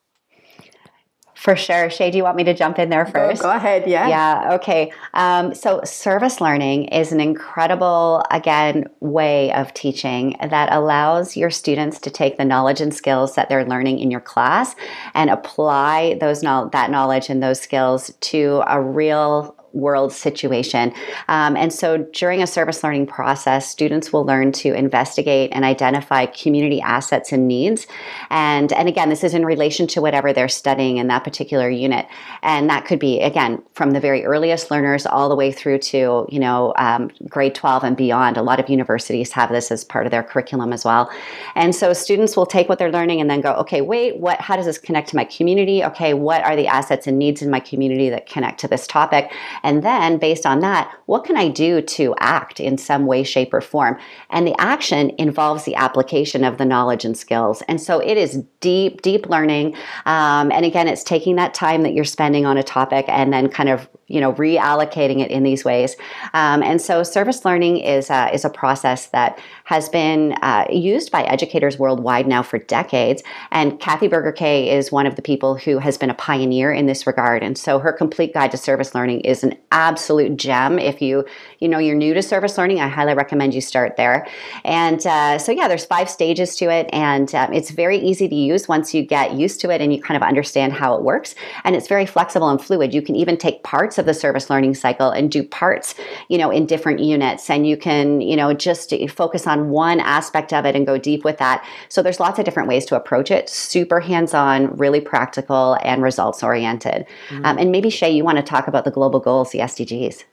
For sure. Shay, do you want me to jump in there first? Go, go ahead. Yeah. Yeah. Okay. Um, so, service learning is an incredible, again, way of teaching that allows your students to take the knowledge and skills that they're learning in your class and apply those that knowledge and those skills to a real world situation. Um, and so during a service learning process, students will learn to investigate and identify community assets and needs. And, and again, this is in relation to whatever they're studying in that particular unit. And that could be, again, from the very earliest learners all the way through to, you know, um, grade 12 and beyond. A lot of universities have this as part of their curriculum as well. And so students will take what they're learning and then go, okay, wait, what, how does this connect to my community? Okay, what are the assets and needs in my community that connect to this topic? And then, based on that, what can I do to act in some way, shape, or form? And the action involves the application of the knowledge and skills. And so it is deep, deep learning. Um, and again, it's taking that time that you're spending on a topic and then kind of you know reallocating it in these ways. Um, and so service learning is uh, is a process that has been uh, used by educators worldwide now for decades. And Kathy Berger Kaye is one of the people who has been a pioneer in this regard. And so her complete guide to service learning is an absolute gem. If you you know you're new to service learning, I highly recommend you start there. And uh, so yeah, there's five stages to it, and um, it's very easy to use once you get used to it and you kind of understand how it works. And it's very flexible and fluid. You can even take parts of the service learning cycle and do parts, you know, in different units, and you can you know just focus on one aspect of it and go deep with that. So there's lots of different ways to approach it. Super hands-on, really practical, and results oriented. Mm-hmm. Um, and maybe Shay, you want to talk about the global goals, the SDGs.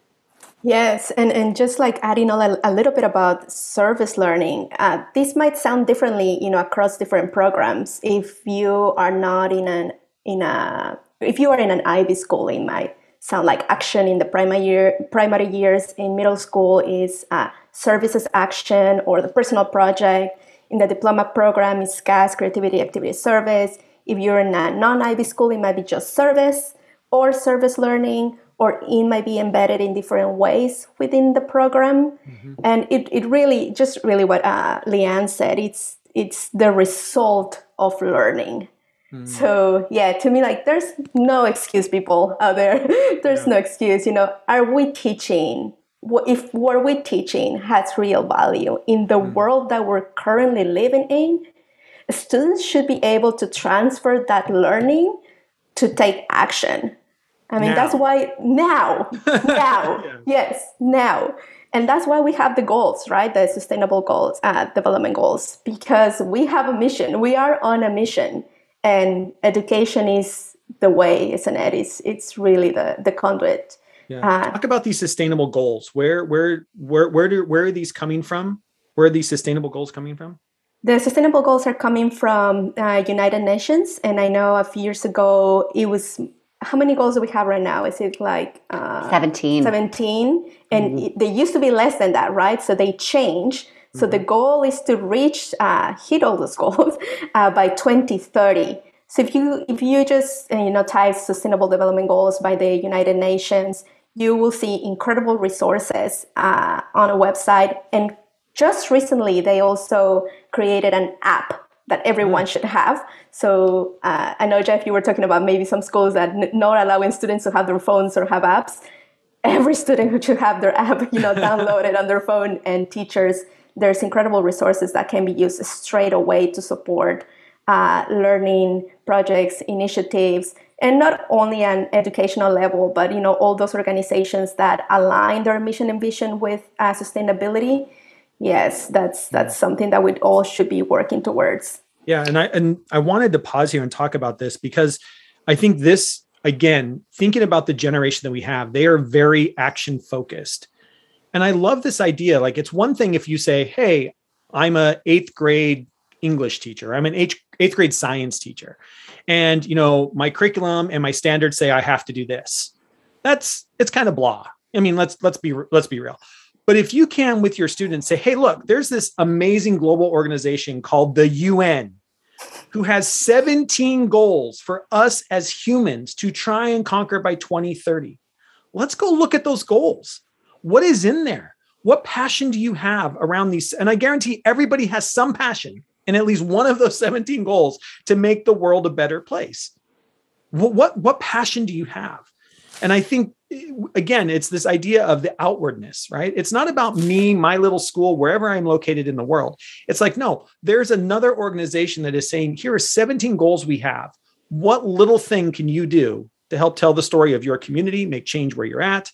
Yes, and, and just like adding a, a little bit about service learning, uh, this might sound differently, you know, across different programs. If you are not in an in a if you are in an IB school, it might sound like action in the primary year, primary years. In middle school is uh, service as action or the personal project. In the diploma program is CAS, creativity, activity, service. If you're in a non IB school, it might be just service or service learning or it might be embedded in different ways within the program. Mm-hmm. And it, it really, just really what uh, Leanne said, it's, it's the result of learning. Mm. So yeah, to me, like there's no excuse, people out there. there's yeah. no excuse. You know, are we teaching? If what we're teaching has real value in the mm. world that we're currently living in, students should be able to transfer that learning to take action. I mean, now. that's why now, now, yeah. yes, now. And that's why we have the goals, right? The sustainable goals, uh, development goals, because we have a mission. We are on a mission, and education is the way, isn't it? It's, it's really the, the conduit. Yeah. Uh, Talk about these sustainable goals. Where, where, where, where do, where are these coming from? Where are these sustainable goals coming from? The sustainable goals are coming from uh, United Nations, and I know a few years ago it was how many goals do we have right now? Is it like uh, 17? 17. And mm-hmm. they used to be less than that, right? So they change. So mm-hmm. the goal is to reach, uh, hit all those goals uh, by 2030. So if you if you just uh, you know type sustainable development goals by the United Nations, you will see incredible resources uh, on a website. And just recently, they also created an app that everyone mm. should have. So uh, I know Jeff, you were talking about maybe some schools that n- not allowing students to have their phones or have apps. Every student should have their app, you know, downloaded on their phone. And teachers, there's incredible resources that can be used straight away to support uh, learning projects, initiatives, and not only an educational level, but you know, all those organizations that align their mission and vision with uh, sustainability yes that's that's something that we all should be working towards yeah and i and i wanted to pause here and talk about this because i think this again thinking about the generation that we have they are very action focused and i love this idea like it's one thing if you say hey i'm a eighth grade English teacher. I'm an eighth, eighth grade science teacher. And, you know, my curriculum and my standards say I have to do this. That's, it's kind of blah. I mean, let's, let's be, let's be real. But if you can with your students say, hey, look, there's this amazing global organization called the UN who has 17 goals for us as humans to try and conquer by 2030. Let's go look at those goals. What is in there? What passion do you have around these? And I guarantee everybody has some passion in at least one of those 17 goals to make the world a better place. What, what, what passion do you have? And I think, again, it's this idea of the outwardness, right? It's not about me, my little school, wherever I'm located in the world. It's like, no, there's another organization that is saying, here are 17 goals we have. What little thing can you do to help tell the story of your community, make change where you're at?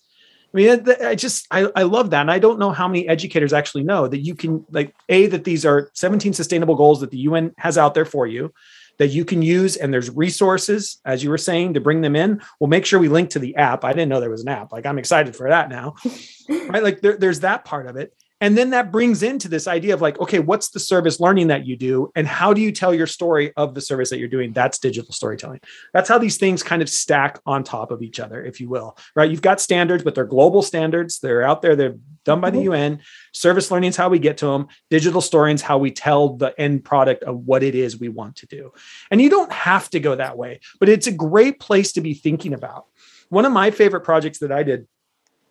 I mean, I just I, I love that, and I don't know how many educators actually know that you can like a that these are 17 sustainable goals that the UN has out there for you that you can use, and there's resources as you were saying to bring them in. We'll make sure we link to the app. I didn't know there was an app. Like I'm excited for that now, right? Like there, there's that part of it, and then that brings into this idea of like, okay, what's the service learning that you do? And how do you tell your story of the service that you're doing? That's digital storytelling. That's how these things kind of stack on top of each other, if you will, right? You've got standards, but they're global standards. They're out there, they're done by the mm-hmm. UN. Service learning is how we get to them. Digital storying is how we tell the end product of what it is we want to do. And you don't have to go that way, but it's a great place to be thinking about. One of my favorite projects that I did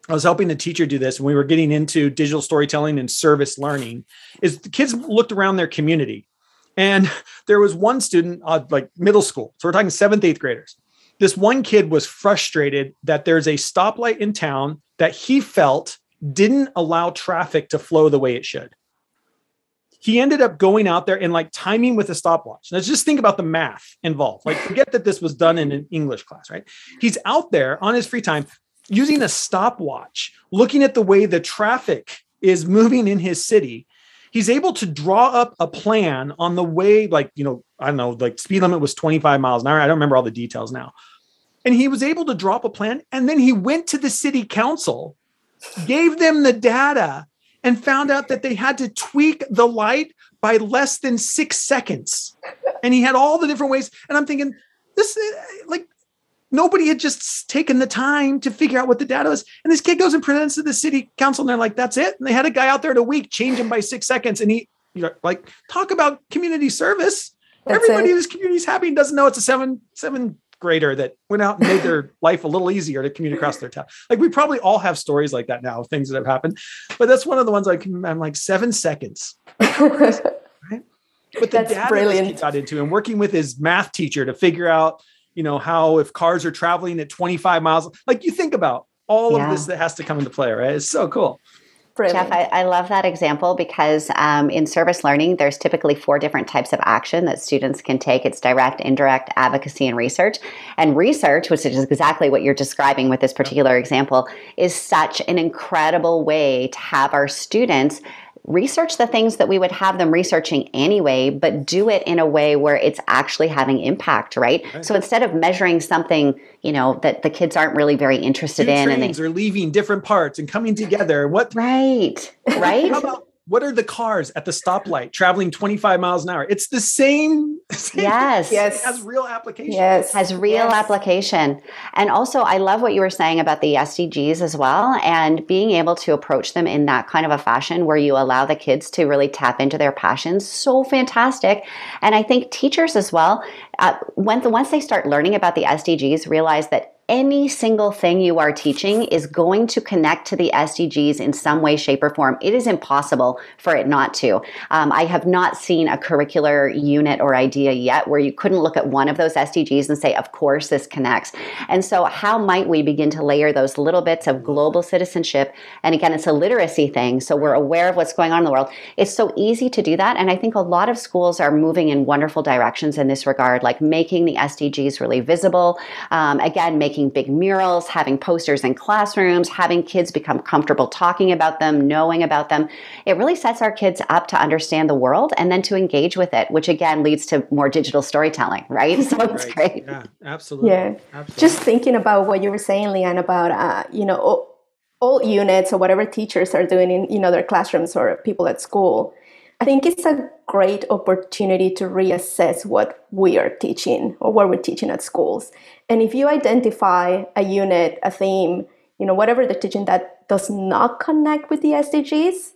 I was helping the teacher do this and we were getting into digital storytelling and service learning is the kids looked around their community and there was one student uh, like middle school so we're talking seventh eighth graders this one kid was frustrated that there's a stoplight in town that he felt didn't allow traffic to flow the way it should he ended up going out there and like timing with a stopwatch. Let's just think about the math involved. Like, forget that this was done in an English class, right? He's out there on his free time using a stopwatch, looking at the way the traffic is moving in his city, he's able to draw up a plan on the way, like, you know, I don't know, like speed limit was 25 miles an hour. I don't remember all the details now. And he was able to drop a plan. And then he went to the city council, gave them the data, and found out that they had to tweak the light by less than six seconds. And he had all the different ways. And I'm thinking, this, eh, like, nobody had just taken the time to figure out what the data was. And this kid goes and presents to the city council, and they're like, "That's it." And they had a guy out there in a week change him by six seconds, and he, you know, like talk about community service. That's Everybody it. in this community is happy and doesn't know it's a seven seven grader that went out and made their life a little easier to commute across their town. Like we probably all have stories like that now, things that have happened. But that's one of the ones like I'm like seven seconds. right? But the that's data brilliant. got into and working with his math teacher to figure out you know how if cars are traveling at 25 miles like you think about all yeah. of this that has to come into play right it's so cool Brilliant. Jeff, I, I, love that example because um, in service learning, there's typically four different types of action that students can take. It's direct, indirect, advocacy, and research. And research, which is exactly what you're describing with this particular example, is such an incredible way to have our students research the things that we would have them researching anyway, but do it in a way where it's actually having impact, right? right. So instead of measuring something, you know, that the kids aren't really very interested Two in, and they are leaving different parts and coming together. What? Right. Right. How about what are the cars at the stoplight traveling 25 miles an hour? It's the same. same yes. Yes. It has real application. Yes. Has real yes. application. And also, I love what you were saying about the SDGs as well and being able to approach them in that kind of a fashion where you allow the kids to really tap into their passions. So fantastic. And I think teachers as well, uh, when the, once they start learning about the SDGs, realize that any single thing you are teaching is going to connect to the SDGs in some way, shape, or form. It is impossible for it not to. Um, I have not seen a curricular unit or idea yet where you couldn't look at one of those SDGs and say, of course, this connects. And so, how might we begin to layer those little bits of global citizenship? And again, it's a literacy thing. So, we're aware of what's going on in the world. It's so easy to do that. And I think a lot of schools are moving in wonderful directions in this regard, like making the SDGs really visible. Um, again, making making big murals, having posters in classrooms, having kids become comfortable talking about them, knowing about them. It really sets our kids up to understand the world and then to engage with it, which again leads to more digital storytelling, right? So it's right. great. Yeah, absolutely. Yeah. Absolutely. Just thinking about what you were saying, Leanne, about, uh, you know, all, all units or whatever teachers are doing in, you know, their classrooms or people at school I think it's a great opportunity to reassess what we are teaching or what we're teaching at schools. And if you identify a unit, a theme, you know, whatever they're teaching that does not connect with the SDGs,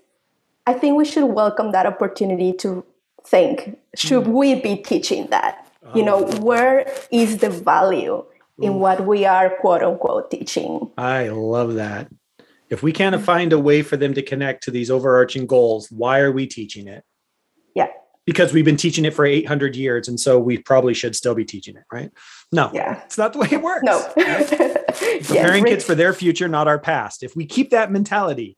I think we should welcome that opportunity to think should mm. we be teaching that? You know, oh. where is the value in what we are quote unquote teaching? I love that. If we can't find a way for them to connect to these overarching goals, why are we teaching it? Yeah. Because we've been teaching it for 800 years. And so we probably should still be teaching it, right? No. Yeah. It's not the way it works. No. Right? Preparing yeah, kids for their future, not our past. If we keep that mentality,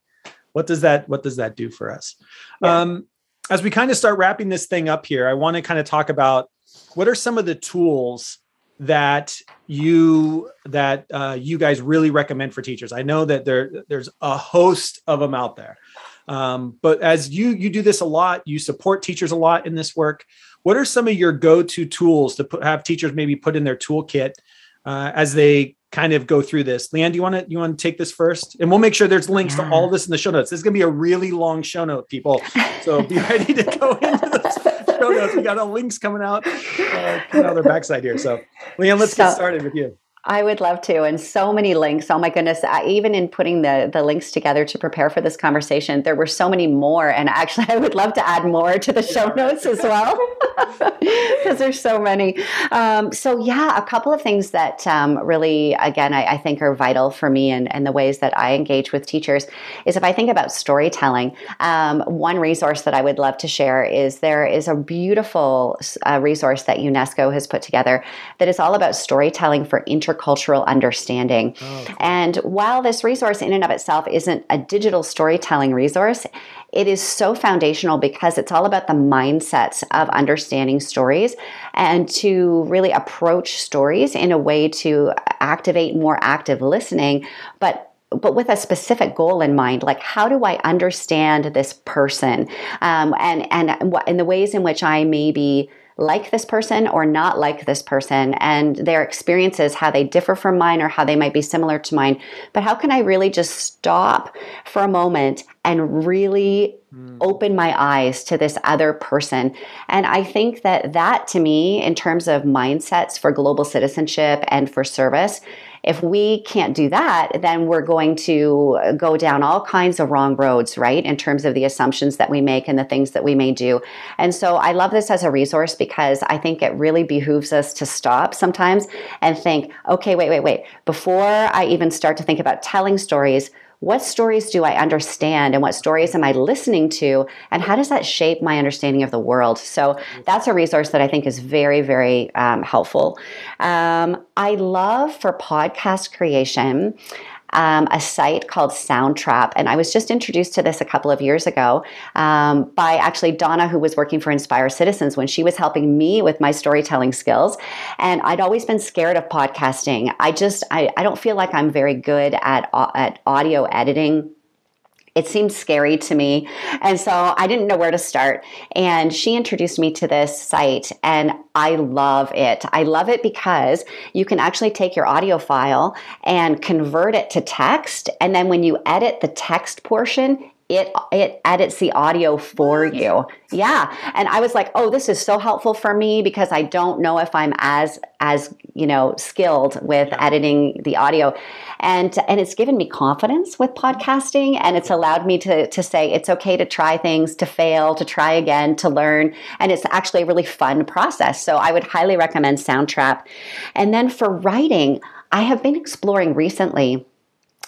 what does that what does that do for us? Yeah. Um, as we kind of start wrapping this thing up here, I want to kind of talk about what are some of the tools that you that uh, you guys really recommend for teachers. I know that there there's a host of them out there. Um, but as you you do this a lot you support teachers a lot in this work what are some of your go-to tools to put, have teachers maybe put in their toolkit uh, as they kind of go through this? Leanne do you want to you want to take this first? And we'll make sure there's links yeah. to all this in the show notes. This is going to be a really long show note people. So be ready to go into this show notes. We got all links coming out, uh, coming out their backside here. So, Leanne, let's so, get started with you. I would love to, and so many links. Oh my goodness! I, even in putting the the links together to prepare for this conversation, there were so many more. And actually, I would love to add more to the show notes as well, because there's so many. Um, so yeah, a couple of things that um, really, again, I, I, think are vital for me and, and the ways that I engage with teachers is if I think about storytelling. Um, one resource that I would love to share is there is a beautiful uh, resource that UNESCO has put together that is all about storytelling for inter intercultural understanding. Oh. And while this resource, in and of itself, isn't a digital storytelling resource, it is so foundational because it's all about the mindsets of understanding stories and to really approach stories in a way to activate more active listening, but but with a specific goal in mind like how do i understand this person um, and and what in the ways in which i may be like this person or not like this person and their experiences, how they differ from mine or how they might be similar to mine. But how can I really just stop for a moment and really mm. open my eyes to this other person? And I think that that to me, in terms of mindsets for global citizenship and for service, if we can't do that, then we're going to uh, go down all kinds of wrong roads, right? In terms of the assumptions that we make and the things that we may do. And so I love this as a resource because I think it really behooves us to stop sometimes and think, okay, wait, wait, wait. Before I even start to think about telling stories, what stories do I understand and what stories am I listening to? And how does that shape my understanding of the world? So that's a resource that I think is very, very um, helpful. Um, I love for podcast creation um, a site called Soundtrap. And I was just introduced to this a couple of years ago um, by actually Donna, who was working for Inspire Citizens when she was helping me with my storytelling skills. And I'd always been scared of podcasting. I just, I, I don't feel like I'm very good at, at audio editing it seemed scary to me. And so I didn't know where to start. And she introduced me to this site, and I love it. I love it because you can actually take your audio file and convert it to text. And then when you edit the text portion, it it edits the audio for you. Yeah. And I was like, "Oh, this is so helpful for me because I don't know if I'm as as, you know, skilled with yeah. editing the audio." And and it's given me confidence with podcasting and it's allowed me to to say it's okay to try things, to fail, to try again, to learn, and it's actually a really fun process. So I would highly recommend Soundtrap. And then for writing, I have been exploring recently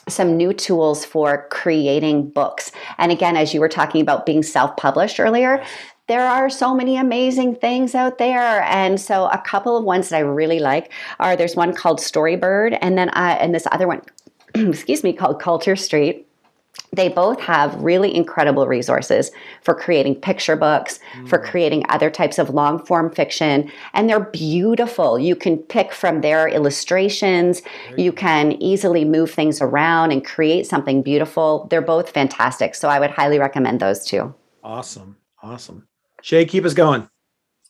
some new tools for creating books. And again, as you were talking about being self published earlier, there are so many amazing things out there. And so, a couple of ones that I really like are there's one called Storybird, and then I, and this other one, excuse me, called Culture Street they both have really incredible resources for creating picture books, mm. for creating other types of long form fiction, and they're beautiful. You can pick from their illustrations, Great. you can easily move things around and create something beautiful. They're both fantastic. So I would highly recommend those two. Awesome. Awesome. Shay, keep us going.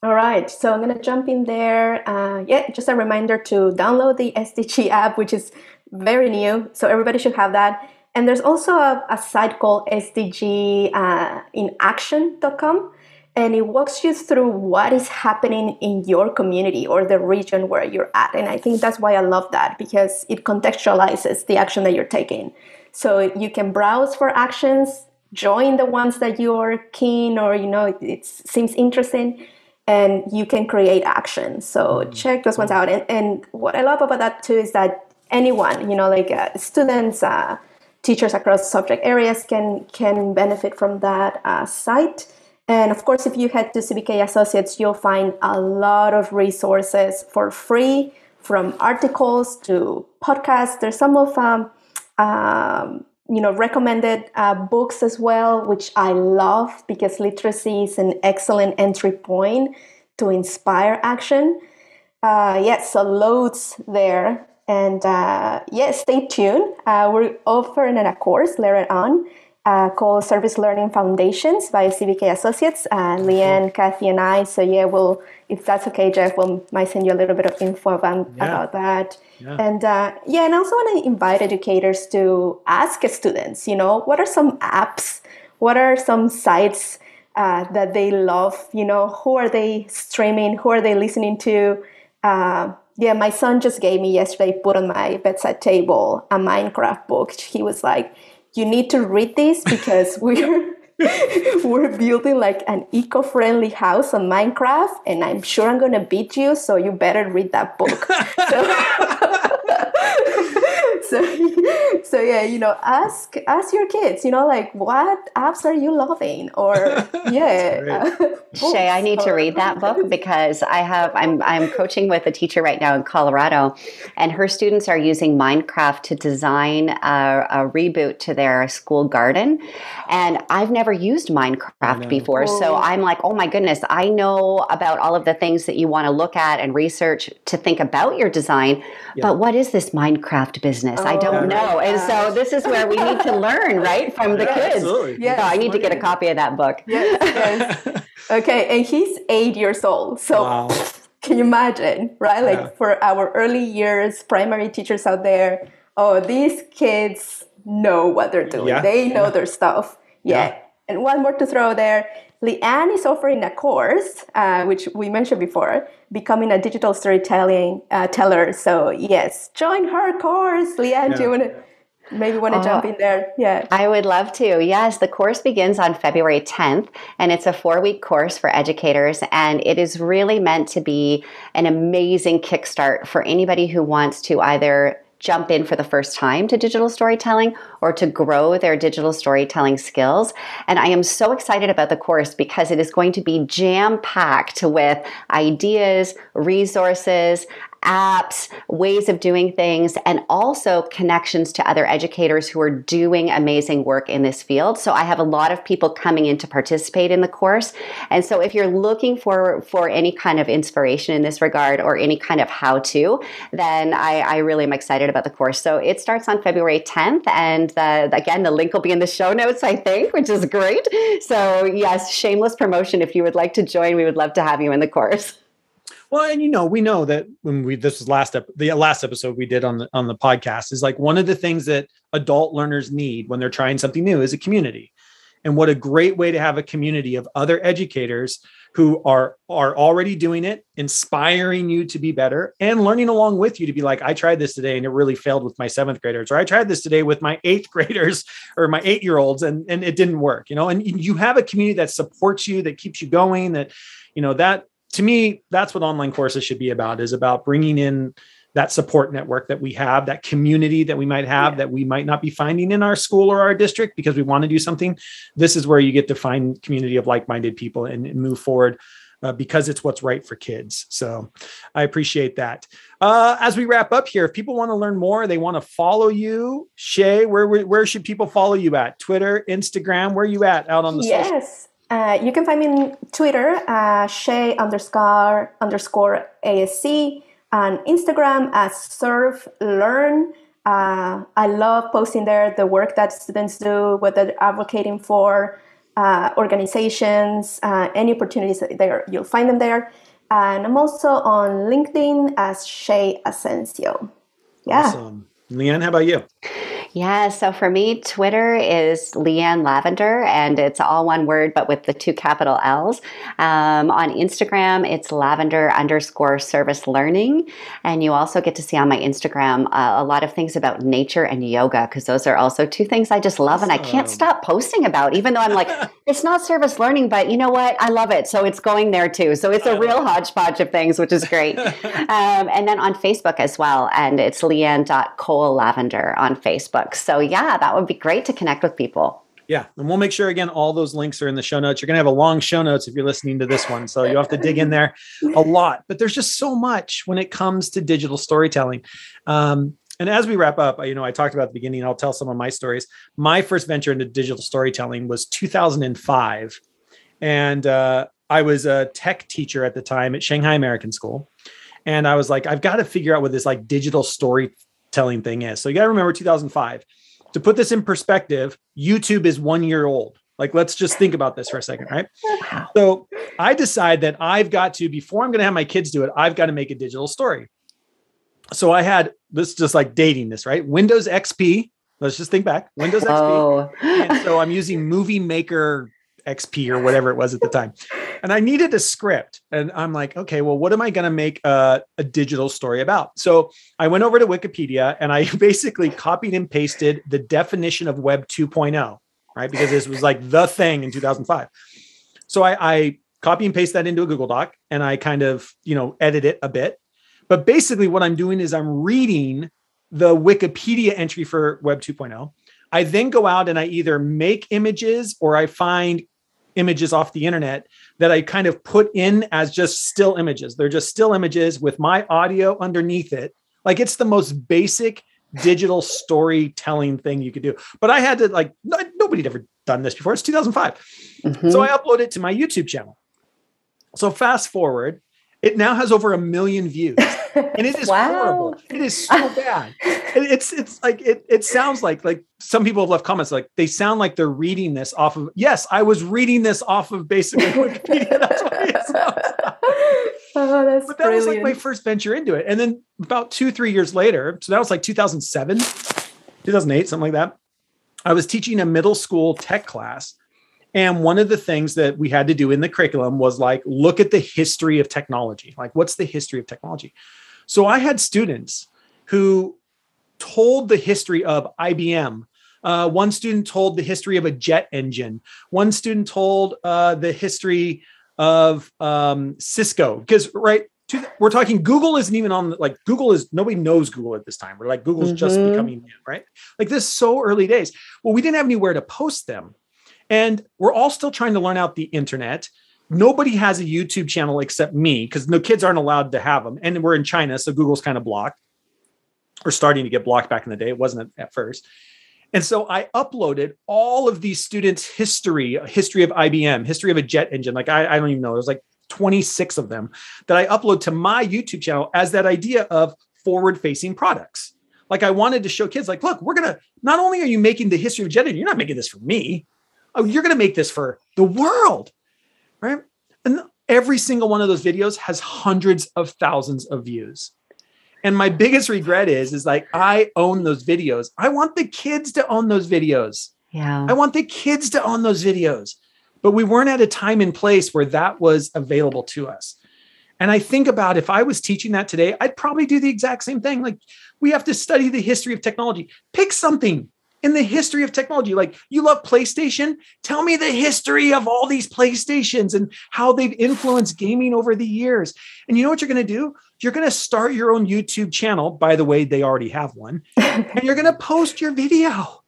All right, so I'm gonna jump in there. Uh, yeah, just a reminder to download the SDG app, which is very new, so everybody should have that And there's also a, a site called sdginaction.com. Uh, and it walks you through what is happening in your community or the region where you're at. And I think that's why I love that because it contextualizes the action that you're taking. So you can browse for actions, join the ones that you're keen or you know it seems interesting, and you can create action. So mm-hmm. check those ones out. And, and what I love about that too is that anyone, you know, like uh, students, uh, teachers across subject areas can can benefit from that uh, site. And of course, if you head to CBK Associates, you'll find a lot of resources for free, from articles to podcasts. There's some of um, um, you know recommended uh, books as well, which I love because literacy is an excellent entry point to inspire action. Uh, yes, so loads there. And uh, yeah, stay tuned. Uh, we're offering a course later on uh, called Service Learning Foundations by CBK Associates, uh, Leanne, Kathy, and I. So yeah, we'll if that's okay, Jeff, we'll might send you a little bit of info about, yeah. about that. Yeah. And uh, yeah, and I also want to invite educators to ask students, you know, what are some apps, what are some sites uh, that they love, you know, who are they streaming, who are they listening to. Uh, yeah, my son just gave me yesterday, put on my bedside table a Minecraft book. He was like, you need to read this because we're we're building like an eco-friendly house on Minecraft, and I'm sure I'm gonna beat you. So you better read that book. so, so, so yeah, you know, ask ask your kids. You know, like what apps are you loving? Or yeah, uh, Shay, I need to read that book because I have I'm I'm coaching with a teacher right now in Colorado, and her students are using Minecraft to design a, a reboot to their school garden, and I've never used Minecraft before. So I'm like, oh my goodness, I know about all of the things that you want to look at and research to think about your design. Yeah. But what is this Minecraft business? Oh, I don't know. And so this is where we need to learn, right, from the yeah, kids. Absolutely. Yes. So I need to get a copy of that book. Yes, yes. okay, and he's eight years old. So wow. can you imagine, right? Like yeah. for our early years, primary teachers out there, oh, these kids know what they're doing. Yeah. They know their stuff. yeah. And one more to throw there. Leanne is offering a course, uh, which we mentioned before, becoming a digital storytelling uh, teller. So yes, join her course. Leanne, yeah. do you want to maybe want to oh, jump in there? Yeah. I would love to. Yes, the course begins on February 10th, and it's a four week course for educators. And it is really meant to be an amazing kickstart for anybody who wants to either jump in for the first time to digital storytelling or to grow their digital storytelling skills. And I am so excited about the course because it is going to be jam packed with ideas, resources, apps, ways of doing things, and also connections to other educators who are doing amazing work in this field. So I have a lot of people coming in to participate in the course. And so if you're looking for, for any kind of inspiration in this regard or any kind of how to, then I, I really am excited about the course. So it starts on February 10th. And the, again, the link will be in the show notes, I think, which is great. So, yes, shameless promotion. If you would like to join, we would love to have you in the course. Well, and you know, we know that when we this was last ep- the last episode we did on the on the podcast is like one of the things that adult learners need when they're trying something new is a community. And what a great way to have a community of other educators who are are already doing it, inspiring you to be better and learning along with you to be like, I tried this today and it really failed with my seventh graders, or I tried this today with my eighth graders or my eight year olds and, and it didn't work, you know, and you have a community that supports you, that keeps you going, that, you know, that to me, that's what online courses should be about is about bringing in that support network that we have, that community that we might have yeah. that we might not be finding in our school or our district because we want to do something. This is where you get to find community of like-minded people and, and move forward uh, because it's what's right for kids. So I appreciate that. Uh, as we wrap up here, if people want to learn more, they want to follow you, Shay, where, where, where should people follow you at? Twitter, Instagram, where are you at out on the yes. Social? Uh, you can find me on Twitter, uh, Shay underscore underscore ASC, and Instagram as Serve Learn. Uh, I love posting there the work that students do, whether they're advocating for uh, organizations, uh, any opportunities there, you'll find them there. And I'm also on LinkedIn as Shay Asensio. Yeah. Awesome. Leanne, how about you? Yeah, so for me, Twitter is Leanne Lavender, and it's all one word, but with the two capital L's. Um, on Instagram, it's lavender underscore service learning. And you also get to see on my Instagram uh, a lot of things about nature and yoga, because those are also two things I just love and I can't stop posting about, even though I'm like, it's not service learning, but you know what? I love it. So it's going there too. So it's a real hodgepodge of things, which is great. um, and then on Facebook as well, and it's leanne.cole lavender on Facebook. So yeah, that would be great to connect with people. Yeah, and we'll make sure again all those links are in the show notes. You're going to have a long show notes if you're listening to this one, so you'll have to dig in there a lot. But there's just so much when it comes to digital storytelling. Um, and as we wrap up, you know, I talked about the beginning. I'll tell some of my stories. My first venture into digital storytelling was 2005, and uh, I was a tech teacher at the time at Shanghai American School, and I was like, I've got to figure out what this like digital storytelling thing is. So you got to remember 2005 to put this in perspective, YouTube is one year old. Like, let's just think about this for a second, right? So I decide that I've got to, before I'm going to have my kids do it, I've got to make a digital story. So I had this just like dating this, right? Windows XP. Let's just think back. Windows XP. Oh. and so I'm using Movie Maker XP or whatever it was at the time. And I needed a script. And I'm like, okay, well, what am I going to make a, a, digital story about? So I went over to Wikipedia and I basically copied and pasted the definition of Web 2.0, right? Because this was like the thing in 2005. So I, I copy and paste that into a Google Doc and I kind of, you know, edit it a bit. But basically, what I'm doing is I'm reading the Wikipedia entry for Web 2.0. I then go out and I either make images or I find images off the internet that I kind of put in as just still images. They're just still images with my audio underneath it. Like it's the most basic digital storytelling thing you could do. But I had to like nobody had ever done this before. It's 2005. Mm-hmm. So I upload it to my YouTube channel. So fast forward, it now has over a million views. And it is wow. horrible. It is so bad. it's it's like it it sounds like like some people have left comments like they sound like they're reading this off of yes, I was reading this off of basically Wikipedia. That's what it sounds Oh, that's but that brilliant. was like my first venture into it. And then about two, three years later, so that was like 2007, 2008, something like that. I was teaching a middle school tech class and one of the things that we had to do in the curriculum was like, look at the history of technology. Like, what's the history of technology? So I had students who told the history of IBM. Uh, one student told the history of a jet engine. One student told uh, the history of um, Cisco. Because, right, we're talking Google isn't even on like Google is nobody knows Google at this time. We're like Google's mm-hmm. just becoming new, right? Like this so early days. Well, we didn't have anywhere to post them. And we're all still trying to learn out the internet. Nobody has a YouTube channel except me because no kids aren't allowed to have them. And we're in China, so Google's kind of blocked or starting to get blocked back in the day. It wasn't at first. And so I uploaded all of these students' history, history of IBM, history of a jet engine. Like I, I don't even know. There's like 26 of them that I upload to my YouTube channel as that idea of forward-facing products. Like I wanted to show kids, like, look, we're gonna not only are you making the history of jet engine, you're not making this for me oh, you're going to make this for the world, right? And every single one of those videos has hundreds of thousands of views. And my biggest regret is, is like I own those videos. I want the kids to own those videos. Yeah. I want the kids to own those videos. But we weren't at a time and place where that was available to us. And I think about if I was teaching that today, I'd probably do the exact same thing. Like we have to study the history of technology. Pick something in the history of technology. Like you love PlayStation, tell me the history of all these PlayStations and how they've influenced gaming over the years. And you know what you're going to do? You're going to start your own YouTube channel. By the way, they already have one, and you're going to post your video.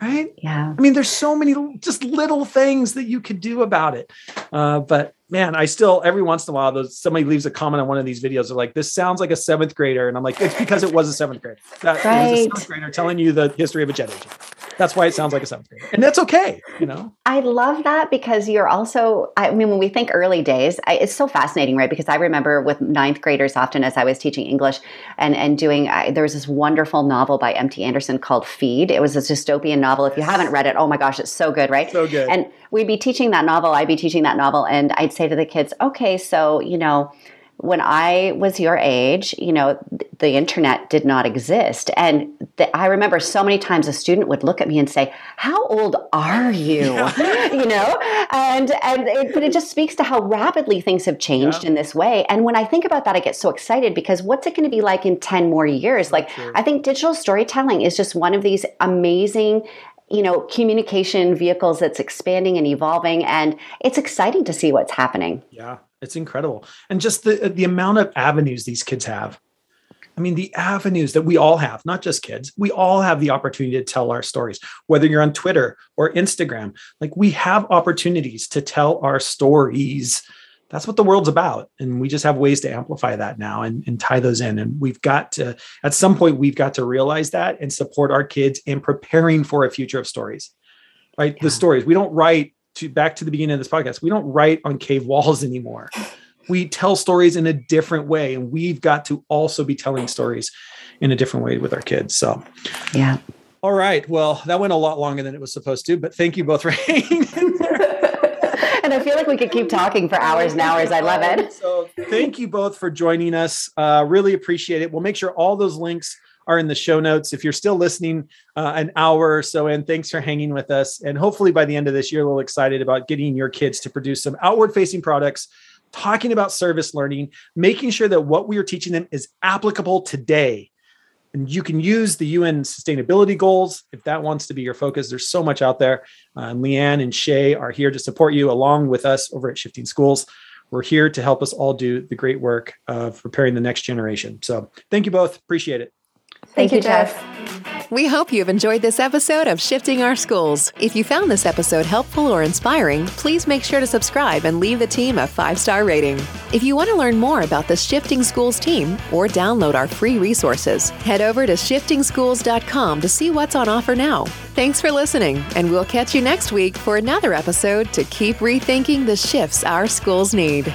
Right? Yeah. I mean, there's so many just little things that you could do about it. Uh, but man, I still every once in a while, those somebody leaves a comment on one of these videos. They're like, "This sounds like a seventh grader," and I'm like, "It's because it was a seventh grader. That right. was a seventh grader telling you the history of a jet engine." That's why it sounds like a seventh grader, and that's okay. You know, I love that because you're also. I mean, when we think early days, I, it's so fascinating, right? Because I remember with ninth graders, often as I was teaching English and and doing, I, there was this wonderful novel by M.T. Anderson called Feed. It was a dystopian novel. If you haven't read it, oh my gosh, it's so good, right? So good. And we'd be teaching that novel. I'd be teaching that novel, and I'd say to the kids, okay, so, you know, when I was your age, you know, the internet did not exist. And the, I remember so many times a student would look at me and say, How old are you? you know? And, and it, but it just speaks to how rapidly things have changed yeah. in this way. And when I think about that, I get so excited because what's it going to be like in 10 more years? Like. I think digital storytelling is just one of these amazing you know communication vehicles that's expanding and evolving and it's exciting to see what's happening yeah it's incredible. And just the uh, the amount of avenues these kids have. I mean, the avenues that we all have, not just kids, we all have the opportunity to tell our stories, whether you're on Twitter or Instagram. Like we have opportunities to tell our stories. That's what the world's about. And we just have ways to amplify that now and, and tie those in. And we've got to, at some point, we've got to realize that and support our kids in preparing for a future of stories. Right. Yeah. The stories. We don't write to back to the beginning of this podcast, we don't write on cave walls anymore. We tell stories in a different way, and we've got to also be telling stories in a different way with our kids. So, yeah. All right. Well, that went a lot longer than it was supposed to, but thank you both for hanging in there. and I feel like we could keep talking for hours and hours. I love it. So, thank you both for joining us. Uh, really appreciate it. We'll make sure all those links are in the show notes. If you're still listening uh, an hour or so in, thanks for hanging with us. And hopefully by the end of this year, a little excited about getting your kids to produce some outward facing products, talking about service learning, making sure that what we are teaching them is applicable today. And you can use the UN sustainability goals if that wants to be your focus. There's so much out there. Uh, Leanne and Shay are here to support you along with us over at Shifting Schools. We're here to help us all do the great work of preparing the next generation. So thank you both. Appreciate it. Thank, Thank you, Jeff. Jeff. We hope you've enjoyed this episode of Shifting Our Schools. If you found this episode helpful or inspiring, please make sure to subscribe and leave the team a five star rating. If you want to learn more about the Shifting Schools team or download our free resources, head over to shiftingschools.com to see what's on offer now. Thanks for listening, and we'll catch you next week for another episode to keep rethinking the shifts our schools need.